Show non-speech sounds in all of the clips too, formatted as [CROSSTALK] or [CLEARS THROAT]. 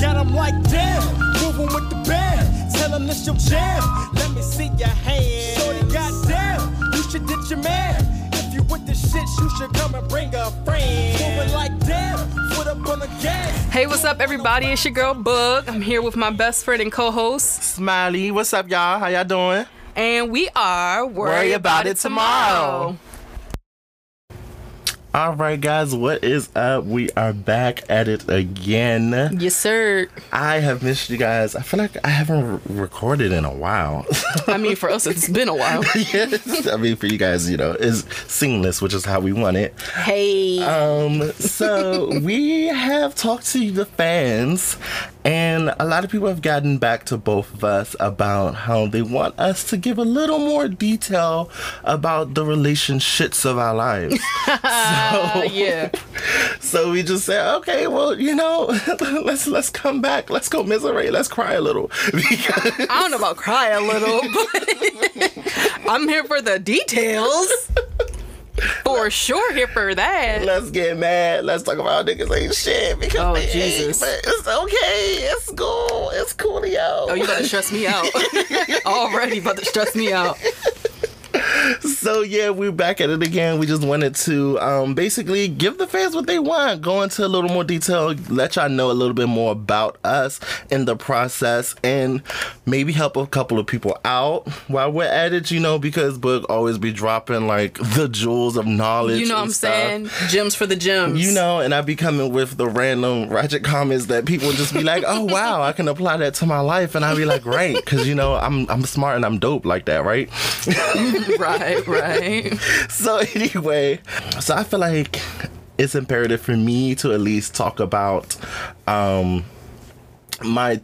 Got 'em like damn, moving with the band. Tell 'em this your jam. Let me see your hands. Shorty, goddamn, you should ditch your man. If you with the shit, you should come and bring a friend. Moving like damn, foot up on the gas. Hey, what's up, everybody? It's your girl Bug. I'm here with my best friend and co-host, Smiley, what's up, y'all? How y'all doing? and we are Worry, About It Tomorrow. All right, guys, what is up? We are back at it again. Yes, sir. I have missed you guys. I feel like I haven't re- recorded in a while. [LAUGHS] I mean, for us, it's been a while. [LAUGHS] yes, I mean for you guys, you know, it's seamless, which is how we want it. Hey. Um, so [LAUGHS] we have talked to the fans, and a lot of people have gotten back to both of us about how they want us to give a little more detail about the relationships of our lives. [LAUGHS] so, yeah. [LAUGHS] So we just said, okay, well, you know, [LAUGHS] let's let's come back, let's go misery, let's cry a little. Because I don't know about cry a little, but I'm here for the details. For sure, here for that. let's get mad, let's talk about niggas ain't shit. Because Oh, they ain't, but it's okay, it's cool, it's coolio. Oh, you about to stress me out. [LAUGHS] [LAUGHS] Already about to stress me out. [LAUGHS] So yeah, we're back at it again. We just wanted to um, basically give the fans what they want, go into a little more detail, let y'all know a little bit more about us in the process, and maybe help a couple of people out while we're at it. You know, because Book always be dropping like the jewels of knowledge. You know what I'm stuff. saying? Gems for the gems. You know, and I be coming with the random ratchet comments that people just be like, "Oh [LAUGHS] wow, I can apply that to my life," and I be like, "Great," because you know I'm I'm smart and I'm dope like that, right? [LAUGHS] [LAUGHS] Right, right. so anyway, so I feel like it's imperative for me to at least talk about um my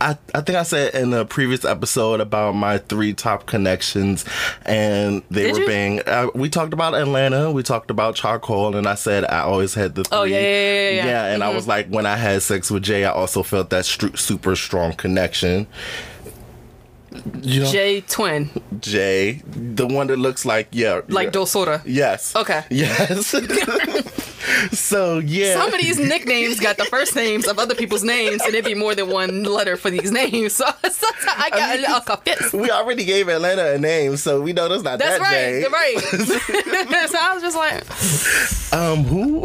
I, I think I said in a previous episode about my three top connections, and they Did were you? being. Uh, we talked about Atlanta, we talked about charcoal, and I said I always had the. Three. Oh, yeah, yeah, yeah, yeah. Mm-hmm. and I was like, when I had sex with Jay, I also felt that stru- super strong connection. You know, J Twin. Jay, the one that looks like yeah, Like yeah. Dosora. Yes. Okay. [LAUGHS] Yes. [LAUGHS] so yeah. Some of these nicknames got the first names of other people's names, and it'd be more than one letter for these names. [LAUGHS] So sometimes I got a little confused. we already gave Atlanta a name, so we know that's not That's that right. Right. [LAUGHS] [LAUGHS] so I was just like, Um, who?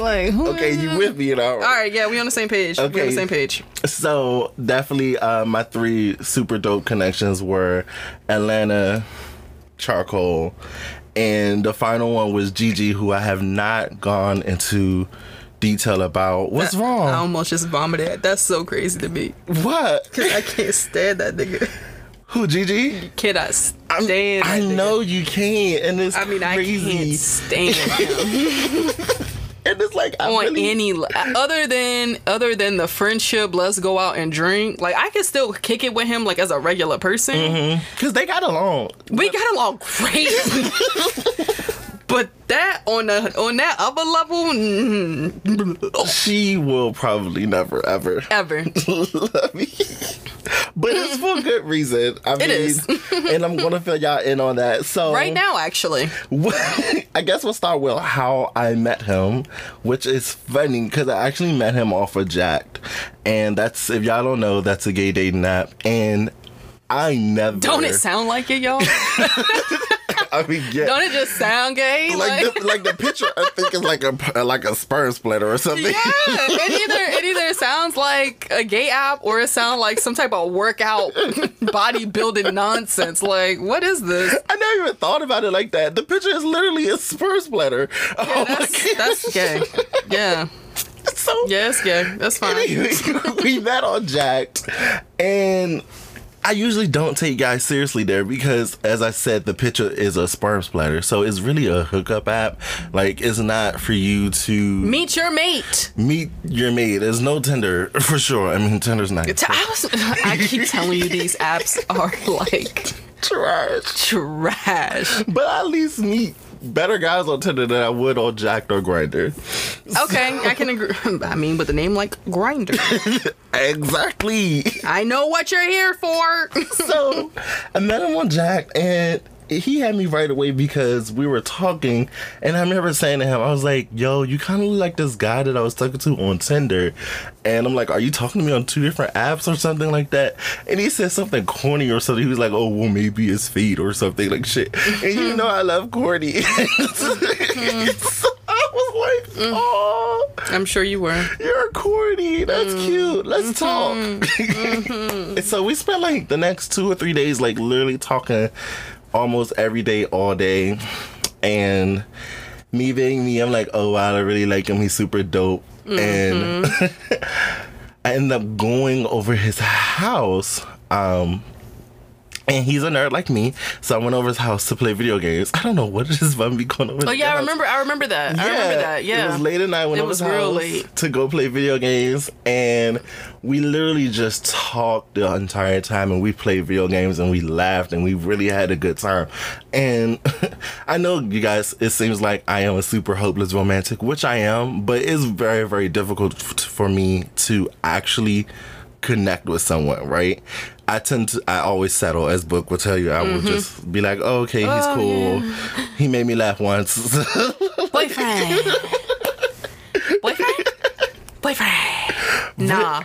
like, who okay, you with me, you know? All right, yeah, we on the same page. We on Okay. the same page. So definitely, uh, my three super dope connections were Atlanta, Charcoal, and the final one was Gigi, who I have not gone into detail about. What's I wrong? I almost just vomited. That's so crazy to me. what? Cause I can't stand that nigga. Who? Gigi? Cannot I'm- stand. I that nigga. know you can't, and it's I mean, crazy. I can't stand him [LAUGHS] and it's like I on really, any uh, other than other than the friendship. Let's go out and drink. Like I can still kick it with him, like as a regular person. Mm-hmm. because they got along. We got along great. [LAUGHS] [LAUGHS] but that on the on that other level, mm, She will probably never ever ever. [LAUGHS] love me, but it's for good reason. I mean, is. [LAUGHS] and I'm gonna fill y'all in on that. So Right now, actually. [LAUGHS] I guess we'll start with how I met him, which is funny because I actually met him off of Jack'd, and that's if y'all don't know, that's a gay dating app, and I never Don't it sound like it, y'all? [LAUGHS] I mean, yeah. Don't it just sound gay? like the, like the picture, I think is like a like a sperm splitter or something. Yeah, it either it either sounds like a gay app or it sounds like some type of workout [LAUGHS] bodybuilding nonsense. Like, what is this? I never even thought about it like that. The picture is literally a sperm splitter. oh my That's that's gay. Yeah, so yeah, it's gay. That's fine. [LAUGHS] we met on Jack, and I usually don't take guys seriously there because, as I said, the picture is a sperm splatter, so it's really a hookup app. Like, it's not for you to Meet your mate. meet your mate. There's no Tinder [LAUGHS] for sure. I mean, Tinder's not T- I, was, I keep telling you these apps are like [LAUGHS] trash, trash. but at least meet better guys on Tinder than I would on Jack'd or Grindr. Okay, I can agree. [LAUGHS] I mean, with a name like Grindr, [LAUGHS] Exactly. I know what you're here for. [LAUGHS] so I met him on Jack, and he had me right away because we were talking, and I remember saying to him, I was like, "Yo, you kind of look like this guy that I was talking to on Tinder," and I'm like, "Are you talking to me on two different apps or something like that?" And he said something corny or something. He was like, "Oh, well, maybe it's fate or something like shit." And you mm-hmm. know, I love corny. so [LAUGHS] mm-hmm. [LAUGHS] I was like, mm. "Oh." I'm sure you were. You're corny. That's mm. cute. Let's mm-hmm. talk. [LAUGHS] and so we spent like the next two or three days, like literally talking almost every day, all day. And me being me, I'm like, oh wow, I really like him. He's super dope. And [LAUGHS] I end up going over his house. Um, and he's a nerd like me, so I went over his house to play video games. I don't know what it is about me going over. Oh yeah, I remember. I remember that. I remember that. Yeah. It was late at night when It was real house late. to go play video games, and we literally just talked the entire time, and we played video games, and we laughed, and we really had a good time. And [LAUGHS] I know you guys, it seems like I am a super hopeless romantic, which I am, but it's very, very difficult for me to actually connect with someone, right? I tend to, I always settle, as Book will tell you. I will just be like, oh, okay, he's Mm-hmm. Oh, cool. He made me laugh once. Boyfriend. [LAUGHS] Boyfriend. Boyfriend. Nah.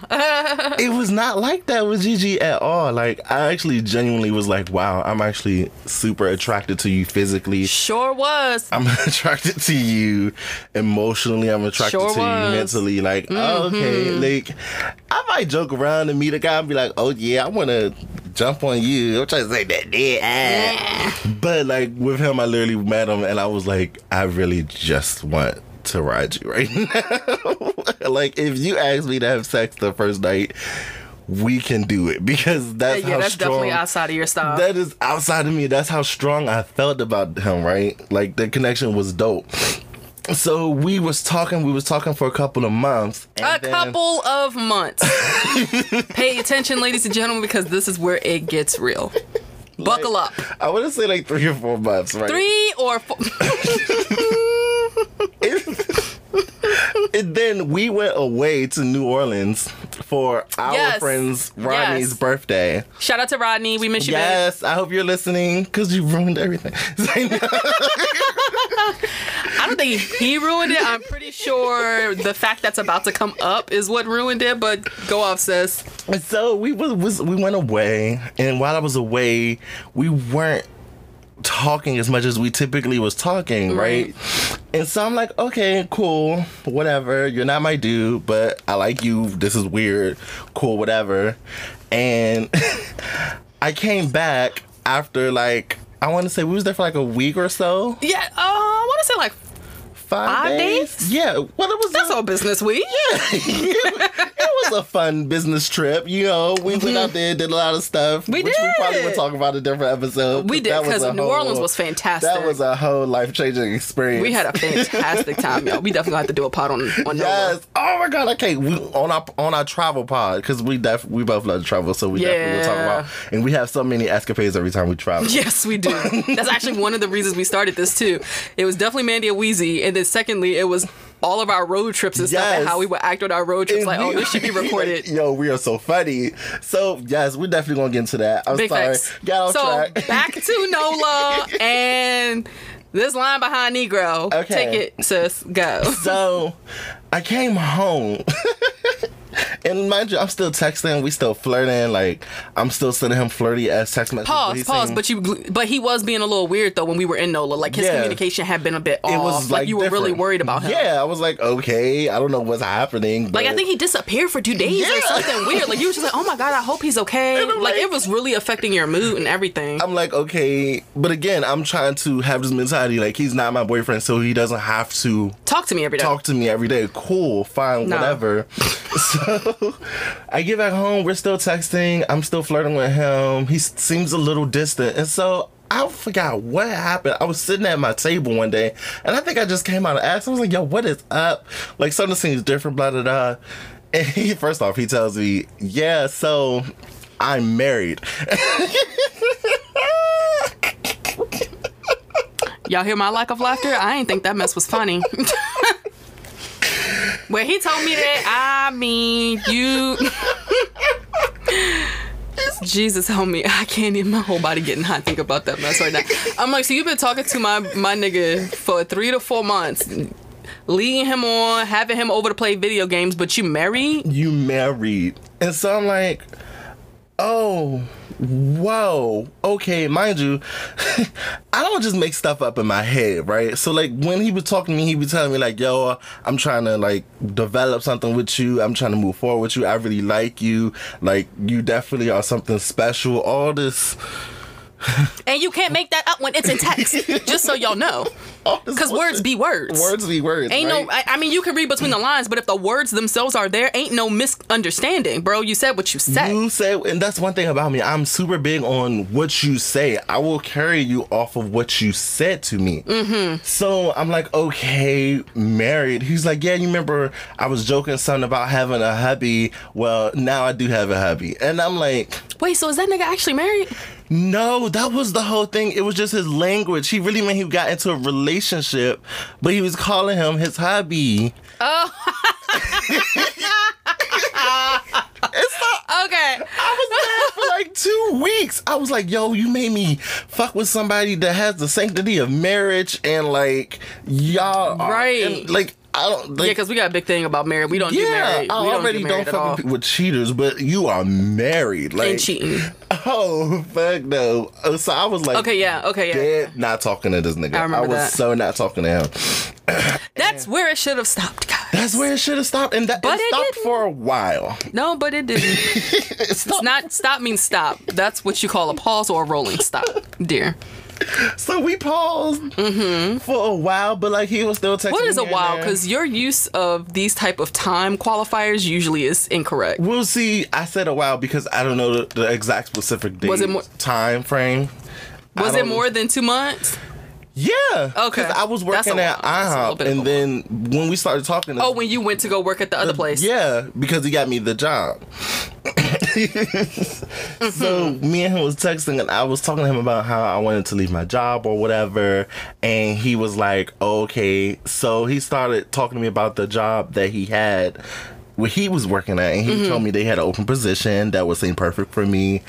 it was not like that with Gigi at all. Like I actually genuinely was like, wow, I'm actually super attracted to you physically. sure was. I'm [LAUGHS] attracted to you emotionally. I'm attracted Sure to you mentally. Like, oh, okay, Mm-hmm. like I might joke around and meet a guy and be like, oh yeah, I want to jump on you. I'm trying to say that, yeah. But like with him, I literally met him and I was like, I really just want to ride you right [LAUGHS] now. [LAUGHS] like if you ask me to have sex the first night. We can do it because that's yeah, how that's strong. definitely outside of your style. That is outside of me. That's how strong I felt about him, right? Like the connection was dope. So we was talking, we was talking for a couple of months. a then- couple of months. [LAUGHS] Pay attention, ladies and gentlemen, because this is where it gets real. Buckle up. I want to say like three or four months, right? Three or four. [LAUGHS] [LAUGHS] And then we went away to New Orleans for our Yes. friend's Rodney's Yes. birthday. Shout out to Rodney. We miss you, babe. Yes, I hope you're listening because you ruined everything. [LAUGHS] I don't think he ruined it. I'm pretty sure the fact that's about to come up is what ruined it. But go off, sis. So we was, was we went away, and while I was away, we weren't talking as much as we typically was talking, right? And so I'm like, okay, cool, whatever. You're not my dude, but I like you. This is weird, cool, whatever. And [LAUGHS] I came back after like I want to say we was there for like a week or so, Yeah. Uh, I want to say like five, Five days. days? Yeah, well, it was that's all business week. [LAUGHS] Yeah, it was a fun business trip. You know, we went out there, did a lot of stuff. We which we probably would talk about a different episode. We did because New whole- Orleans was fantastic. That was a whole life changing experience. we had a fantastic [LAUGHS] time, y'all. We definitely have to do a pod on on Nola. Yes. Oh my god. Okay. We on our on our travel pod because we def we both love to travel, so we yeah. definitely will talk about. And we have so many escapades every time we travel. Yes, we do. [LAUGHS] That's actually one of the reasons we started this too. It was definitely Mandy and Wheezy, and then secondly, it was all of our road trips and stuff and how we would act on our road trips. And Like, we- oh, this should be [LAUGHS] recorded. Yo, we are so funny. So yes, we're definitely gonna get into that. I'm Big sorry. facts. Got off so track. [LAUGHS] back to Nola [LAUGHS] and this line behind Negro. Okay. Take it, sis. Go. So I came home. [LAUGHS] and mind you, I'm still texting. We still flirting. Like I'm still sending him flirty ass text messages. Pause, he's pause. saying- But you, but he was being a little weird though when we were in Nola. Like his Yeah. communication had been a bit off. it was like, like, you were really worried about him. Yeah, I was like, okay, I don't know what's happening. Like I think he disappeared for two days or something weird. Like you were just like, oh my god, I hope he's okay. Like, like- it was really affecting your mood and everything. I'm like, okay, but again, I'm trying to have this mentality like he's not my boyfriend, so he doesn't have to Talk to me every day. talk to me every day. Cool, fine, whatever. [LAUGHS] so [LAUGHS] I get back home, we're still texting. I'm still flirting with him. He seems a little distant, and so. I forgot what happened. I was sitting at my table one day, and I think I just came out and asked. I was like, "Yo, what is up? Like something seems different." Blah blah blah. And he, [LAUGHS] first off, he tells me, "Yeah, so I'm married." Y'all hear my lack of laughter? I ain't think that mess was funny. [LAUGHS] when he told me that, I mean, you. Jesus help me. I can't even my whole body getting hot think about that mess right now. I'm like, so you've been talking to my my nigga for three to four months, leading him on, having him over to play video games, but you married? You married. And so I'm like, oh, whoa. Okay, mind you, [LAUGHS] I don't just make stuff up in my head, right? So like when he was talking to me, he was telling me like, yo, I'm trying to like develop something with you. I'm trying to move forward with you. I really like you. Like you definitely are something special. All this And you can't make that up when it's in text. [LAUGHS] just so y'all know. Because words be words. words be words. Ain't right? no, I, I mean, you can read between the lines, but if the words themselves are there, ain't no misunderstanding, bro. You said what you said. You said, and that's one thing about me. I'm super big on what you say. I will carry you off of what you said to me. Mm-hmm. So I'm like, okay, married. He's like, yeah, you remember I was joking something about having a hubby. Well, now I do have a hubby. And I'm like, Wait, so is that nigga actually married? No, that was the whole thing. It was just his language. He really meant he got into a relationship, but he was calling him his hubby. Oh. it's not Okay. I was mad for like two weeks. I was like, yo, you made me fuck with somebody that has the sanctity of marriage and like y'all are- Right. and, like I don't like Yeah, because we got a big thing about marriage. We don't do yeah, married. I we already do don't, married fuck with, with cheaters, but you are married. Like and cheating. [LAUGHS] Oh fuck no. Oh, So I was like Okay, yeah, okay, yeah. dead not talking to this nigga. I remember was that. so not talking to him. [CLEARS THROAT] That's where it should have stopped, guys. That's where it should have stopped. And that But it it stopped didn't. for a while. No, but it didn't. it [LAUGHS] it's not stop means stop. That's what you call a pause or a rolling stop, dear. [LAUGHS] So we paused for a while, but like he was still texting. Mm-hmm. What is a while? Because your use of these type of time qualifiers usually is incorrect. we'll see. I said a while because I don't know the, the exact specific date, Was it more- time frame. Was it more than two months? Yeah. Okay. 'Cause I was working at while. That's a little IHOP, and then when we started talking, Oh, when you went to go work at the other place. Yeah, because he got me the job. [LAUGHS] so me and him was texting, and I was talking to him about how I wanted to leave my job or whatever, and he was like, "Okay." So he started talking to me about the job that he had. Where he was working at, and he Mm-hmm. told me they had an open position that would seem perfect for me,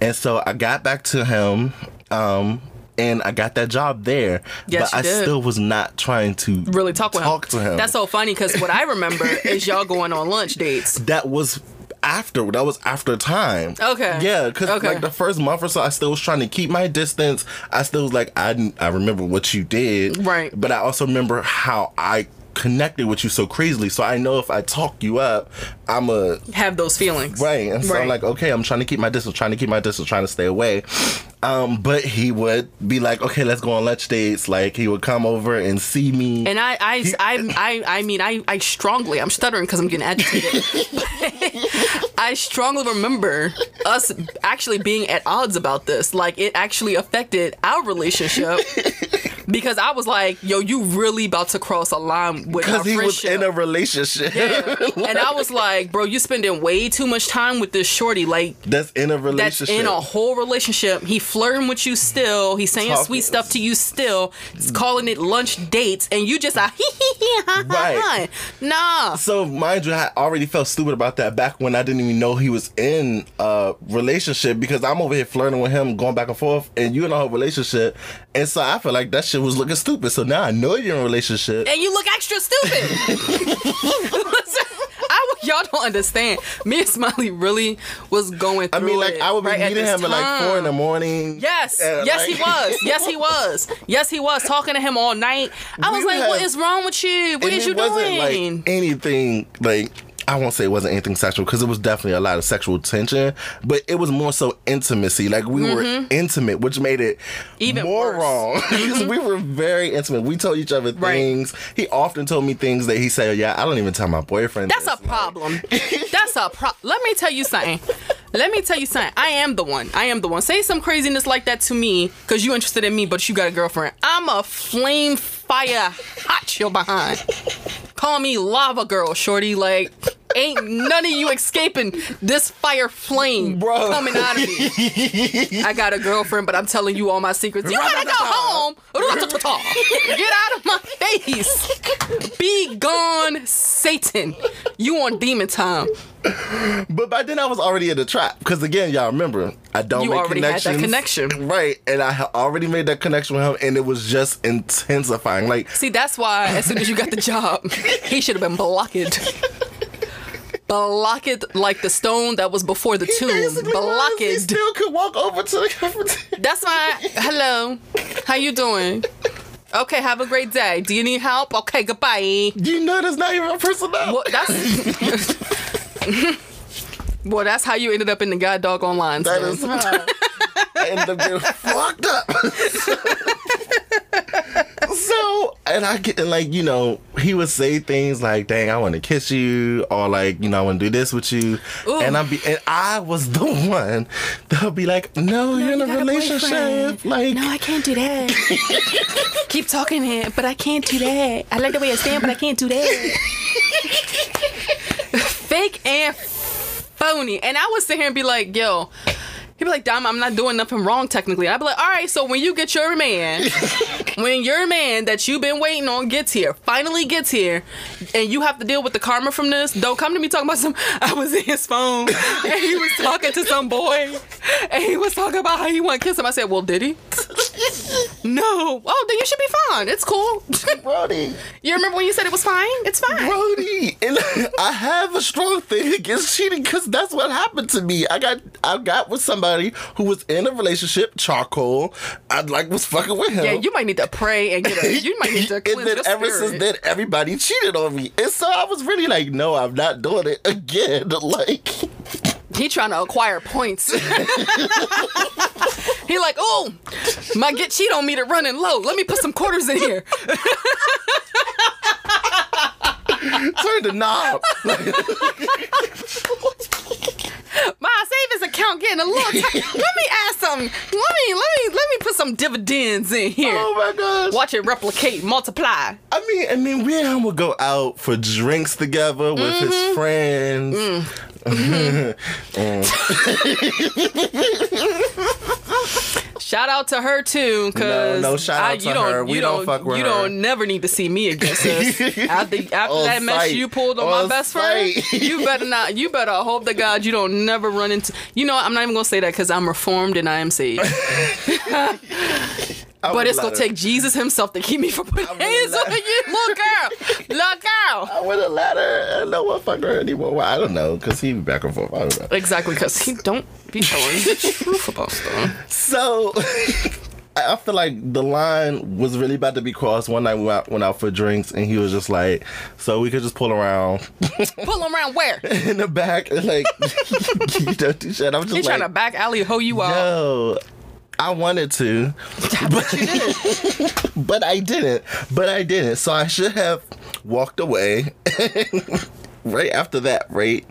and so I got back to him, um, and I got that job there. Yes, but I did. still was not trying to Really talk with talk him. to him. That's so funny because what I remember is y'all going on lunch dates. that was after that was after time Okay. yeah because Okay. like the first month or so i still was trying to keep my distance i still was like i i remember what you did Right. but i also remember how i connected with you so crazily so i know if i talk you up i'm a Have those feelings. right and so i'm like okay i'm trying to keep my distance trying to keep my distance trying to stay away um but he would be like okay let's go on lunch dates like he would come over and see me And I, I, I, I, I mean, I, I strongly, I'm stuttering because I'm getting agitated. [LAUGHS] I strongly remember us actually being at odds about this. Like, it actually affected our relationship because I was like, yo, you really about to cross a line with our because he was in a relationship [LAUGHS] and I was like, bro, you spending way too much time with this shorty. Like, that's in a relationship. that's in a whole relationship. He flirting with you still. He's saying Talking- sweet stuff to you still. He's mm. calling it lunch dates, and you just like, [LAUGHS] Right. Nah. So mind you, I already felt stupid about that back when I didn't even know he was in a relationship because I'm over here flirting with him, going back and forth, and you in a whole relationship, and so I feel like that shit was looking stupid. So now I know you're in a relationship. And you look extra stupid. [LAUGHS] [LAUGHS] [LAUGHS] Y'all don't understand. Me and Smiley really was going through I mean, like I would be right meeting him at like four in the morning. Yes, yes, like- he was. Yes, he was. Yes, he was talking to him all night. I was We like, "What is wrong with you? What and is it you wasn't doing?" like anything like I won't say it wasn't anything sexual because it was definitely a lot of sexual tension, but it was more so intimacy. Like we were intimate, which made it Mm-hmm. Even more worse. wrong [LAUGHS] because we were very intimate. We told each other Right. things. He often told me things that he said, "Yeah, I don't even tell my boyfriend." That's this." a problem. [LAUGHS] That's a problem. Let me tell you something. Let me tell you something. I am the one. I am the one. Say some craziness like that to me because you interested in me, but you got a girlfriend. I'm a flame fire hot your behind. Call me lava girl, shorty. Like Ain't none of you escaping this fire flame Bro. coming out of me. [LAUGHS] I got a girlfriend, but I'm telling you all my secrets. You gotta go home. Get out of my face. Be gone, Satan. You on demon time. But by then I was already in the trap because again, y'all remember I don't You make already had that connection. right? And I already made that connection with him, and it was just intensifying. Like See, that's why as soon as you got the job, he should have been blocked. Blocked like the stone that was before the tomb. Block it. he still could walk over to the cafeteria. That's my Hello, how you doing? Okay, have a great day. Do you need help? Okay, goodbye. You know that's not even a personnel. Well, that's. [LAUGHS] well, that's how you ended up in the god dog online. That is how [LAUGHS] I ended up getting fucked up. [LAUGHS] [LAUGHS] so, and I get and like you know, he would say things like, "Dang, I want to kiss you," or like, you know, I want to do this with you, Ooh. and I'm be, and I was the one that'll be like, "No, you're in a you a relationship." boyfriend. like, No, I can't do that. [LAUGHS] Keep talking here, but I can't do that. I like the way I stand, but I can't do that. [LAUGHS] Fake and phony. And I would sit here and be like, yo, he'd be like, Dom, I'm not doing nothing wrong technically. I'd be like, all right, so when you get your man, [LAUGHS] when your man that you've been waiting on gets here, finally gets here, and you have to deal with the karma from this, don't come to me talking about some, [LAUGHS] I was in his phone, and he was talking to some boy, and he was talking about how he want to kiss him. I said, well, did he? [LAUGHS] no. Oh, then you should be fine. It's cool. Brody, you remember when you said it was fine? It's fine. Brody, and I have a strong thing against cheating because that's what happened to me. I got I got with somebody who was in a relationship, charcoal. I like was fucking with him. Yeah, you might need to pray and get a. [LAUGHS] You might need to and then ever spirit. since then, everybody cheated on me, and so I was really like, no, I'm not doing it again. [LAUGHS] Like, He trying to acquire points. [LAUGHS] he like, oh, my get cheat on me to running low. Let me put some quarters in here. turn the knob. My savings account getting a little. T- let me add something. Let me let me let me put some dividends in here. oh my gosh. Watch it replicate, multiply. I mean, and then we and him would go out for drinks together with Mm-hmm. his friends. Mm. [LAUGHS] Mm. [LAUGHS] Shout out to her too, cause No, no shout out I, to you don't, her. We you don't fuck with You her. don't never need to see me again, [LAUGHS] sis. after after On that mess sight. you pulled on, On my best friend, [LAUGHS] you better not. You better hope to God you don't never run into. You know, what, I'm not even gonna say that because I'm reformed and I am saved. [LAUGHS] I But it's gonna take Jesus Himself to keep me from putting hands on you, little girl, little girl. I would have let her. Want to fuck her anymore. Well, I don't know, because he be back and forth. I don't know. Exactly, because he don't be telling the truth about stuff. So [LAUGHS] I feel like the line was really about to be crossed. One night we went out, went out for drinks, and he was just like, "So we could just pull around [LAUGHS] Pull around where? in the back, like [LAUGHS] you don't do shit." I'm just He like, trying to back alley hoe you out. "Yo." I wanted to, [LAUGHS] But you [LAUGHS] but I didn't. But I didn't. So I should have walked away [LAUGHS] right after that, right?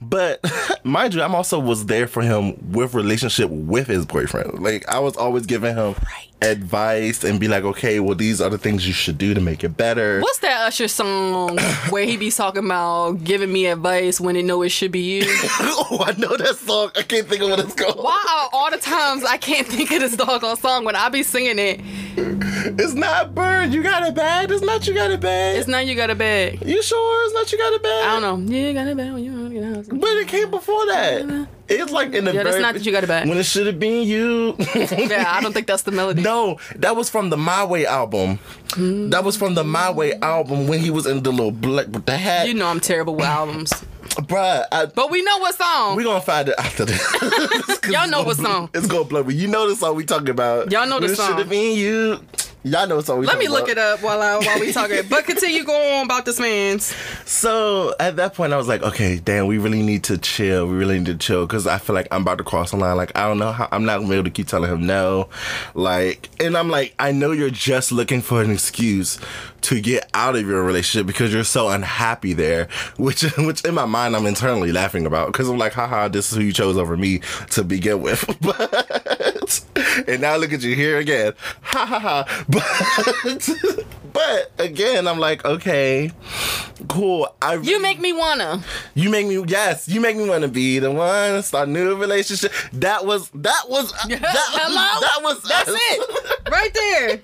But mind you, I'm also was there for him with relationship with his boyfriend. Like I was always giving him advice and be like, okay, well these are the things you should do to make it better. What's that Usher song [COUGHS] where he be talking about giving me advice when it know it should be you? [LAUGHS] oh, I know that song. I can't think of what it's called. Why all the times I can't think of this doggone song when I be singing it? It's not bird. You got it bad. It's not you got it bad. It's not you got a bag. you sure it's not you got it bad? I don't know. Yeah, You got a bag when you want to get out. But it came before that. It's like in the Yeah, that's not that you got it back. When it should have been you. [LAUGHS] Yeah, I don't think that's the melody. no, that was from the My Way album. Mm. That was from the My Way album when he was in the little black with the hat. You know I'm terrible with albums. Bruh, I, But we know what song. we gonna find it after this. [LAUGHS] Y'all know what song. It's gonna blow me. You know the song we talking about. Y'all know the song. should have been you. Y'all know song we Let me look about. it up while I while we talking. But continue going on about this man's. So at that point, I was like, okay, damn, we really need to chill. We really need to chill because I feel like I'm about to cross the line. Like, I don't know how I'm not gonna be able to keep telling him no. Like, and I'm like, I know you're just looking for an excuse to get out of your relationship because you're so unhappy there. Which, [LAUGHS] which in my mind, I'm internally laughing about because I'm like, haha, this is who you chose over me to begin with. [LAUGHS] But [LAUGHS] and now look at you here again, ha ha ha. [LAUGHS] But but again, I'm like, okay, cool. I You make me wanna. you make me yes, you make me want to be the one start a new relationship. That was that was that, [LAUGHS] Hello? that was That's us. it. Right there.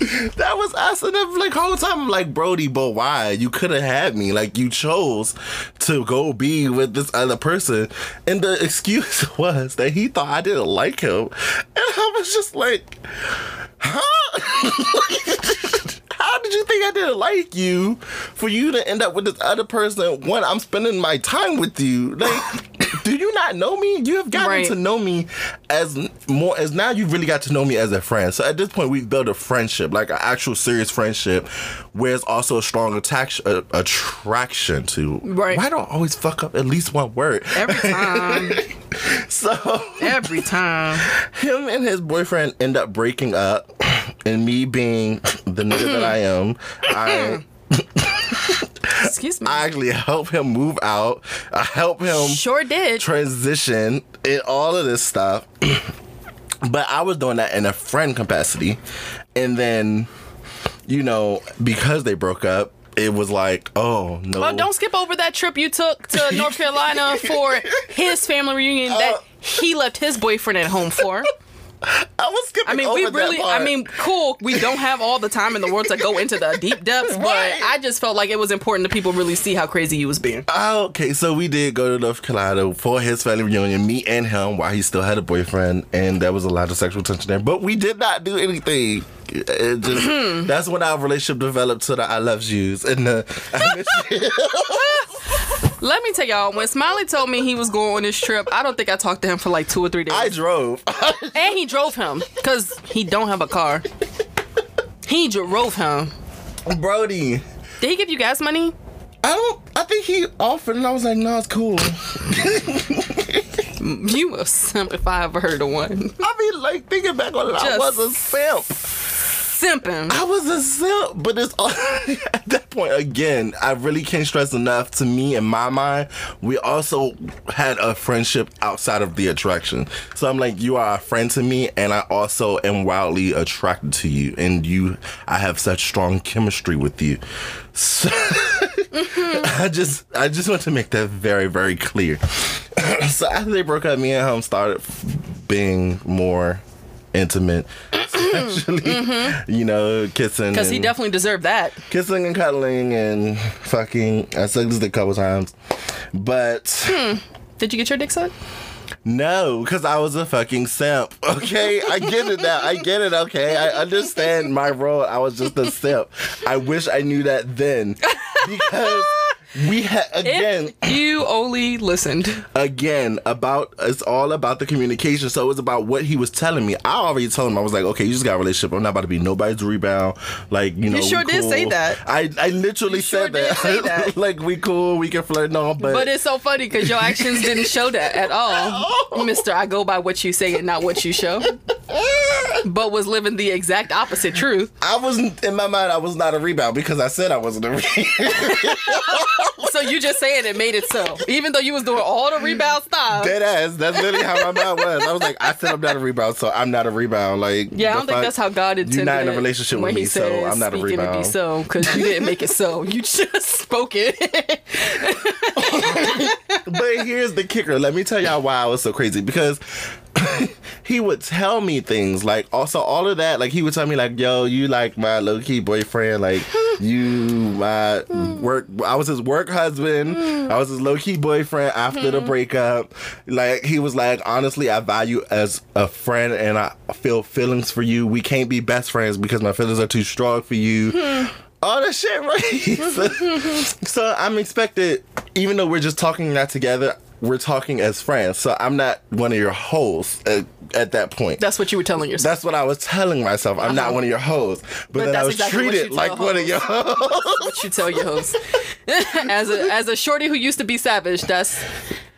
[LAUGHS] That was us, and then like whole time I'm like, Brody, but why? You could have had me. Like you chose to go be with this other person, and the [LAUGHS] excuse was that he thought I didn't like him, and I was just like, huh? [LAUGHS] Did you think I didn't like you for you to end up with this other person when I'm spending my time with you? Like, [COUGHS] do you not know me? You have gotten Right. to know me as more as now you've really got to know me as a friend. So at this point, we've built a friendship, like an actual serious friendship, where it's also a strong attraction, uh, attraction to. Right. Why do I always fuck up at least one word? Every [LAUGHS] time. So Every time. him and his boyfriend end up breaking up, and me being the nigga that I am, I. Excuse me. [LAUGHS] I actually help him move out. I help him sure did. transition and all of this stuff. but I was doing that in a friend capacity. And then, you know, because they broke up, it was like, oh no. Oh, don't skip over that trip you took to [LAUGHS] North Carolina for his family reunion that Uh, he left his boyfriend at home for. I was skipping I mean, we really, I mean, cool. We don't have all the time in the world to go into the deep [LAUGHS] depths, but Right. I just felt like it was important to people really see how crazy he was being. Oh, okay, so we did go to North Carolina for his family reunion, me and him, while he still had a boyfriend, and there was a lot of sexual tension there. But we did not do anything. It just hmm. that's when our relationship developed to the I love yous and the [LAUGHS] I miss you. [LAUGHS] Let me tell y'all, when Smiley told me he was going on this trip, I don't think I talked to him for like two or three days. I drove. [LAUGHS] and he drove him because he don't have a car. He drove him. Brody. Did he give you gas money? I don't. I think he offered, and I was like, "No, it's cool." [LAUGHS] You a simp if I ever heard of one. I mean, like thinking back on it, I was a simp. Simping. I was a simp, but it's [LAUGHS] at that point again. I really can't stress enough. To me, in my mind, we also had a friendship outside of the attraction. So I'm like, you are a friend to me, and I also am wildly attracted to you, and you, I have such strong chemistry with you. So [LAUGHS] I just, I just want to make that very, very clear. [CLEARS THROAT] so after they broke up, me and him started being more intimate, mm-hmm. especially mm-hmm. you know kissing. Because he definitely deserved that. kissing and cuddling and fucking. I said this a couple times, but hmm. Did you get your dick sucked? no, because I was a fucking simp. Okay, I get it now. I get it. Okay, I understand my role. I was just a simp. I wish I knew that then, [LAUGHS] because we had again. If you only listened. again about it's all about the communication. So it was about what he was telling me. I already told him I was like, okay, you just got a relationship. I'm not about to be nobody's rebound. Like you know, we sure did say that. I I literally You sure said that. did say [LAUGHS] that. like we cool, we can flirt and all, but. But it's so funny because your actions didn't show that at all. [LAUGHS] Mister, I go by what you say and not what you show. But was living the exact opposite truth. I wasn't in my mind. I was not a rebound because I said I wasn't a [LAUGHS] rebound. [LAUGHS] So you just saying it made it so. Even though you was doing all the rebound stuff. Dead ass. That's literally how my mind was. I was like, I said I'm not a rebound, so I'm not a rebound. Like, Yeah, I don't think that's how God intended You're not in a relationship with me, so I'm not a "Speak it rebound. be so, because you didn't make it so. You just [LAUGHS] spoke it. [LAUGHS] but here's the kicker. Let me tell y'all why I was so crazy because [COUGHS] he would tell me things like also all of that. Like he would tell me like, "Yo, you like my low key boyfriend. Like [LAUGHS] you my work. I was his work husband. I was his low key boyfriend after the mm-hmm. breakup. Like he was like, honestly, I value as a friend and I feel feelings for you. We can't be best friends because my feelings are too strong for you." Hmm. all that shit right. [LAUGHS] so, [LAUGHS] so I'm expected, even though we're just talking that together, we're talking as friends. So I'm not one of your hoes at, at that point. That's what you were telling yourself. That's what I was telling myself. I'm not uh-huh. one of your hoes. But, then I was exactly treated like one of your hoes. [LAUGHS] what you tell your host. [LAUGHS] as a as a shorty who used to be savage, that's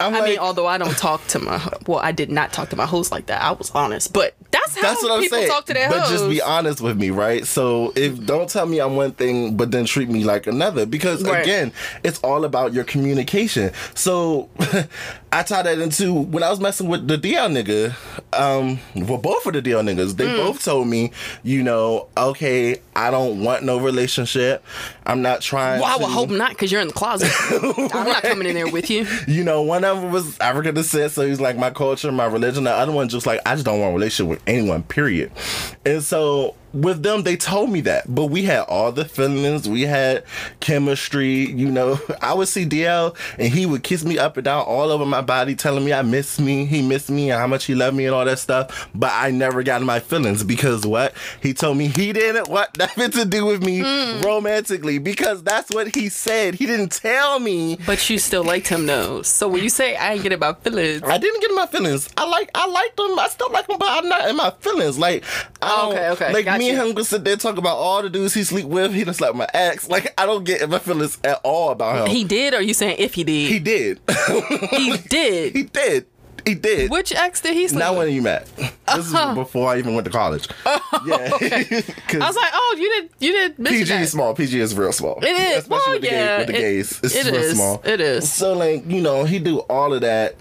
I'm I like, mean, although I don't talk to my well, I did not talk to my host like that. I was honest, but that's how that's what I'm people saying. talk to their but hosts. just be honest with me, right? So if don't tell me I'm one thing, but then treat me like another, because Right. again, it's all about your communication. So [LAUGHS] I tie that into when I was messing with the DL nigga. um, well, both of the DL niggas, they Mm. both told me, you know, okay, I don't want no relationship. I'm not trying. Well, I to, would hope not, because you're in the closet. [LAUGHS] I'm not coming in there with you. You know, one of them was African descent, so he's like my culture, my religion. The other one just like I just don't want a relationship with anyone. Period. And so with them, they told me that, but we had all the feelings, we had chemistry. You know, [LAUGHS] I would see DL and he would kiss me up and down all over my body, telling me I miss me, he missed me, and how much he loved me and all that stuff. But I never got in my feelings because what he told me he didn't want [LAUGHS] nothing to do with me hmm. romantically because that's what he said. He didn't tell me. But you still liked him though. So when you say I ain't get about feelings, I didn't get in my feelings. I like I liked him. I still like him, but I'm not in my feelings. Like I Oh, okay, okay, Like got me and you. him could sit there and talk about all the dudes he sleep with. He done slept with my ex. Like I don't get my feelings at all about him. he did, or you saying if he did? he did. He did. [LAUGHS] he did. He did. Which ex did he sleep Not when you met. This is [LAUGHS] oh. before I even went to college. [LAUGHS] Oh, yeah. I was like, oh, you did, you did. PG that. is small. PG is real small. It is. Especially Well, with the, yeah, gay, with the it- gays. It's it real is. small. It is. So like, you know, he do all of that.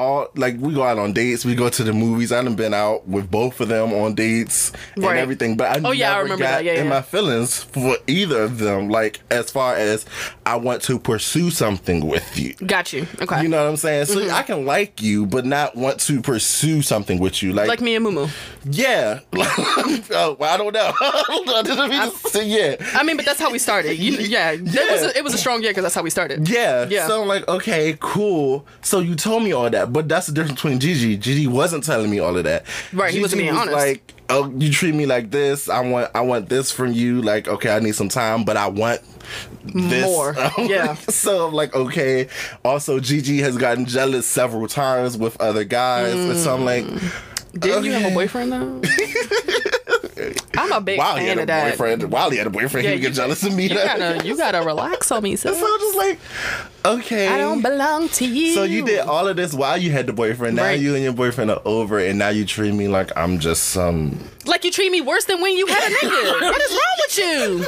All like we go out on dates, we go to the movies. I done been out with both of them on dates and everything. But I Oh, yeah, I never remember got that. Yeah, in yeah. my feelings for either of them. Like as far as I want to pursue something with you. Got you. Okay. You know what I'm saying? So Mm-hmm. I can like you, but not want to pursue something with you. Like, like me and Mumu. yeah. [LAUGHS] oh, well, I don't know. [LAUGHS] I didn't mean to yeah. I mean, but that's how we started. You, [LAUGHS] yeah, It, was a, it was a strong year because that's how we started. Yeah. Yeah. So I'm like, okay, cool. So you told me all that, but that's the difference between Gigi. Gigi wasn't telling me all of that. Right, he wasn't being was honest. Like, oh, you treat me like this. I want, I want this from you. Like, okay, I need some time, but I want this More. [LAUGHS] Yeah. so I'm like, okay. Also, Gigi has gotten jealous several times with other guys, and so I'm like. Didn't you have a boyfriend though? [LAUGHS] I'm a big Wow, he fan had a of that. boyfriend. While he had a boyfriend, Yeah, he would get jealous of me. You gotta, you gotta relax on me, [LAUGHS] sis. so I'm just like, okay. I don't belong to you. So you did all of this while you had the boyfriend. Now Right. you and your boyfriend are over, and now you treat me like I'm just some. like you treat me worse than when you had a [LAUGHS] nigga. what is wrong with you?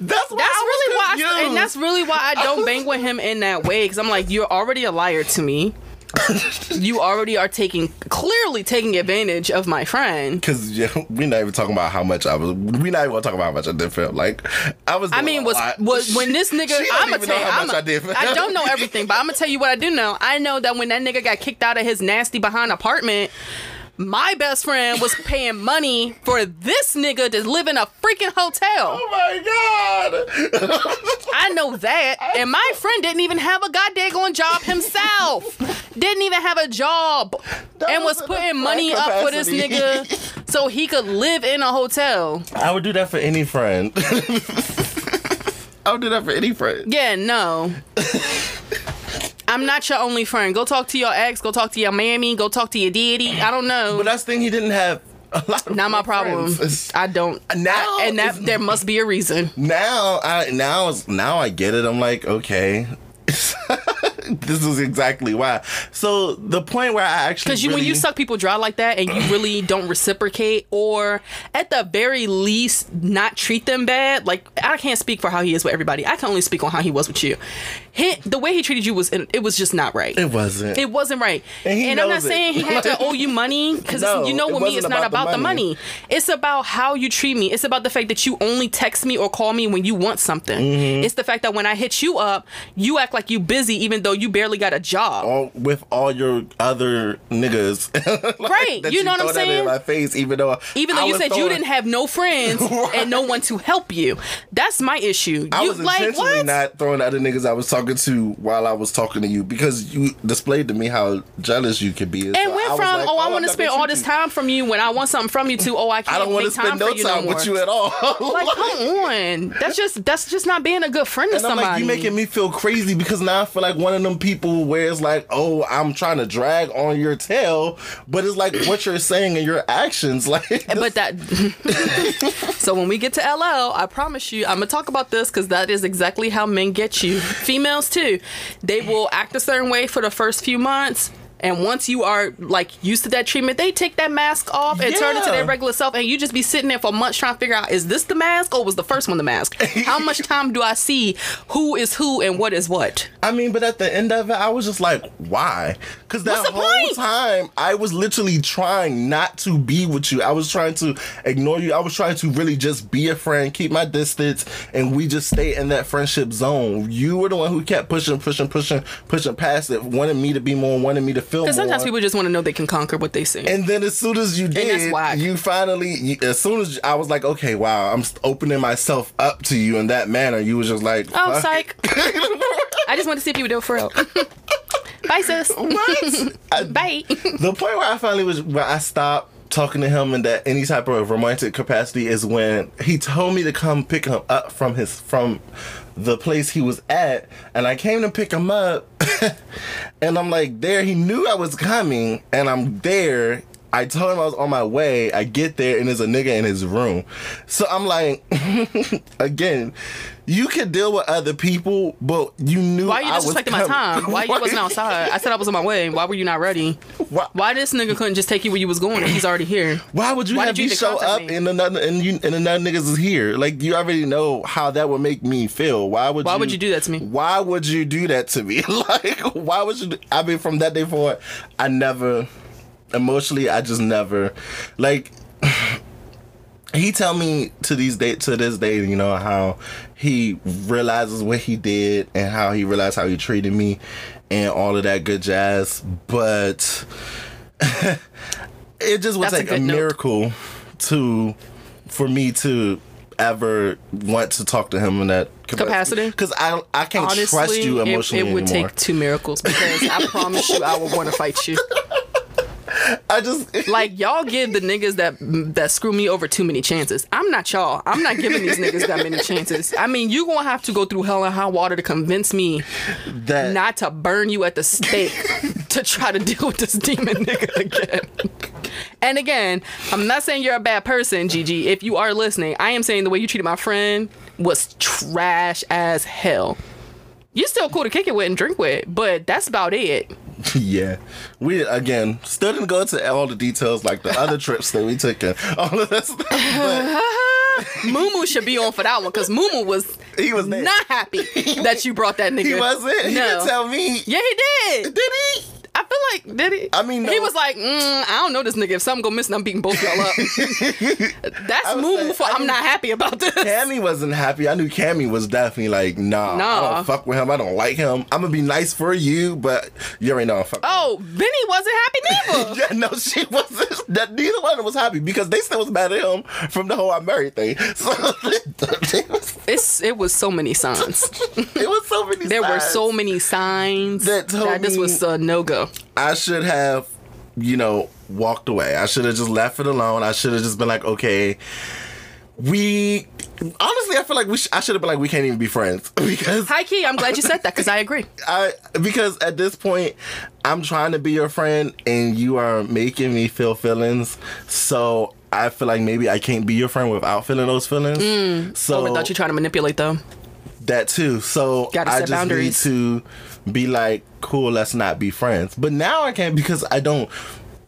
That's why That's really why, I, and that's really why I don't bang with him in that way. Because I'm like, you're already a liar to me. [LAUGHS] you already are taking clearly taking advantage of my friend. Cause yeah, [LAUGHS] we're not even talking about how much I was. We're not even gonna talk about how much I did feel. Like I was. I mean, was lot. was when this [LAUGHS] nigga? I'm gonna tell you, how I'm much a- I did. I don't know everything, but I'm gonna tell you what I do know. I know that when that nigga got kicked out of his nasty behind apartment. My best friend was paying money for this nigga to live in a freaking hotel. Oh my god! [LAUGHS] I know that. And my friend didn't even have a goddamn job himself. [LAUGHS] didn't even have a job. That and was was putting money frat up for this nigga so he could live in a hotel. I would do that for any friend. [LAUGHS] I would do that for any friend. Yeah, no. I'm not your only friend. Go talk to your ex. Go talk to your mammy. Go talk to your daddy. I don't know. But that's the thing. He didn't have a lot of not my problem. It's- I don't. Now I- and that there must be a reason. now I now now I get it. I'm like, okay. [LAUGHS] [LAUGHS] this is exactly why. So the point where I actually Because you, when you suck people dry like that and you really [SIGHS] don't reciprocate, or at the very least not treat them bad, like I can't speak for how he is with everybody. I can only speak on how he was with you. He, the way he treated you was it was just not right. it wasn't. It wasn't right. And he I'm not it. saying he had to owe you money because [LAUGHS] No, you know it with me it's wasn't about the about the money. money. It's about how you treat me. It's about the fact that you only text me or call me when you want something. Mm-hmm. It's the fact that when I hit you up, you act like you busy even though you barely got a job. all, with all your other niggas. [LAUGHS] Like, Right, that you know what I'm saying? In my face, even though Even though I you said you didn't have no [LAUGHS] friends and no one to help you. That's my issue. I you was like intentionally what? not throwing other niggas I was talking to while I was talking to you because you displayed to me how jealous you could be. and went from oh I oh, want to spend all this time from you when I want something from you to oh I can't I don't want to spend time no time no with you at all. Like [LAUGHS] come on, that's just that's just not being a good friend to And I'm somebody. like, you making me feel crazy because now I feel like one of them people where it's like, oh, I'm trying to drag on your tail, but it's like what you're saying and your actions, [LAUGHS] like. but that [LAUGHS] so when we get to LL, I promise you, I'm gonna talk about this because that is exactly how men get you. Females too, they will act a certain way for the first few months. And once you are like used to that treatment, they take that mask off and turn into Yeah. their regular self, and you just be sitting there for months trying to figure out is this the mask or was the first one the mask? [LAUGHS] How much time do I see who is who and what is what? I mean, but at the end of it, I was just like, why? Because that whole point? time, I was literally trying not to be with you. I was trying to ignore you. I was trying to really just be a friend, keep my distance, and we just stay in that friendship zone. You were the one who kept pushing, pushing, pushing, pushing past it, wanted me to be more, wanted me to Because sometimes people just want to know they can conquer what they see. And then as soon as you did, you finally, you, as soon as I was like, okay, wow, I'm opening myself up to you in that manner. You was just like, oh, fuck. psych. [LAUGHS] I just want to see if you would do it for real. [LAUGHS] Bye, sis. What? [LAUGHS] I- Bye. the point where I finally was where I stopped talking to him in that any type of romantic capacity is when he told me to come pick him up from his from the place he was at and I came to pick him up [LAUGHS] and I'm like there he knew I was coming and I'm there I told him I was on my way. I get there and there's a nigga in his room. So I'm like, [LAUGHS] again, you can deal with other people, but you knew Why are you disrespecting my time? Why you wasn't [LAUGHS] outside? I said I was on my way. Why were you not ready? Why- Why this nigga couldn't just take you where you was going if he's already here? Why would you Why have you me show up me? and another and you and another niggas is here? Like you already know how that would make me feel. Why would Why you, would you do that to me? Why would you do that to me? [LAUGHS] like why would you? Do, I mean, from that day forward, I never emotionally. I just never like. [SIGHS] He tell me to these day to this day, you know how he realizes what he did and how he realized how he treated me and all of that good jazz. But [LAUGHS] it just would That's a take a, note. miracle to for me to ever want to talk to him in that Capacity? because I I can't Honestly, trust you it- emotionally it, would anymore. take two miracles because I promise you I would want to fight you. [LAUGHS] I just [LAUGHS] Like y'all give the niggas that that screw me over too many chances. I'm not y'all. I'm not giving these niggas that many chances. I mean, you gonna have to go through hell and high water to convince me that not to burn you at the stake to try to deal with this demon nigga again. And again, I'm not saying you're a bad person, Gigi. If you are listening, I am saying the way you treated my friend was trash as hell. You're still cool to kick it with and drink with, but that's about it. [LAUGHS] yeah we again still didn't go into all the details like the other [LAUGHS] trips that we took and all of that stuff. But [LAUGHS] Mumu should be on for that one because Mumu was he was there. not happy that you brought that nigga. he wasn't. He didn't tell me. yeah, he did. Did he? I feel like did he? I mean, he was like, mm, I don't know this nigga. If something go missing, I'm beating both y'all up. [LAUGHS] That's was for I I'm didn't- happy about this. Cammy wasn't happy. I knew Cammy was definitely like, nah, I don't fuck with him. I don't like him. I'm gonna be nice for you, but you already know I'm fucking. Oh, Vinny wasn't happy neither. [LAUGHS] Yeah, no, she wasn't. That neither one of them was happy because they still was mad at him from the whole I married thing. [LAUGHS] So it was, It's it was so many signs. it was so many. There were so many signs That that, this was a no go. I should have, you know, walked away. I should have just left it alone. I should have just been like, okay, we. Honestly, I feel like we. Sh- I should have been like, we can't even be friends [LAUGHS] because High key, I'm glad you said that because I agree. [LAUGHS] I because at this point I'm trying to be your friend and you are making me feel feelings. So I feel like maybe I can't be your friend without feeling those feelings. Mm. so Or without you trying to manipulate them. that too. So Gotta I just boundaries. need to be like, cool, let's not be friends. But now I can't because I don't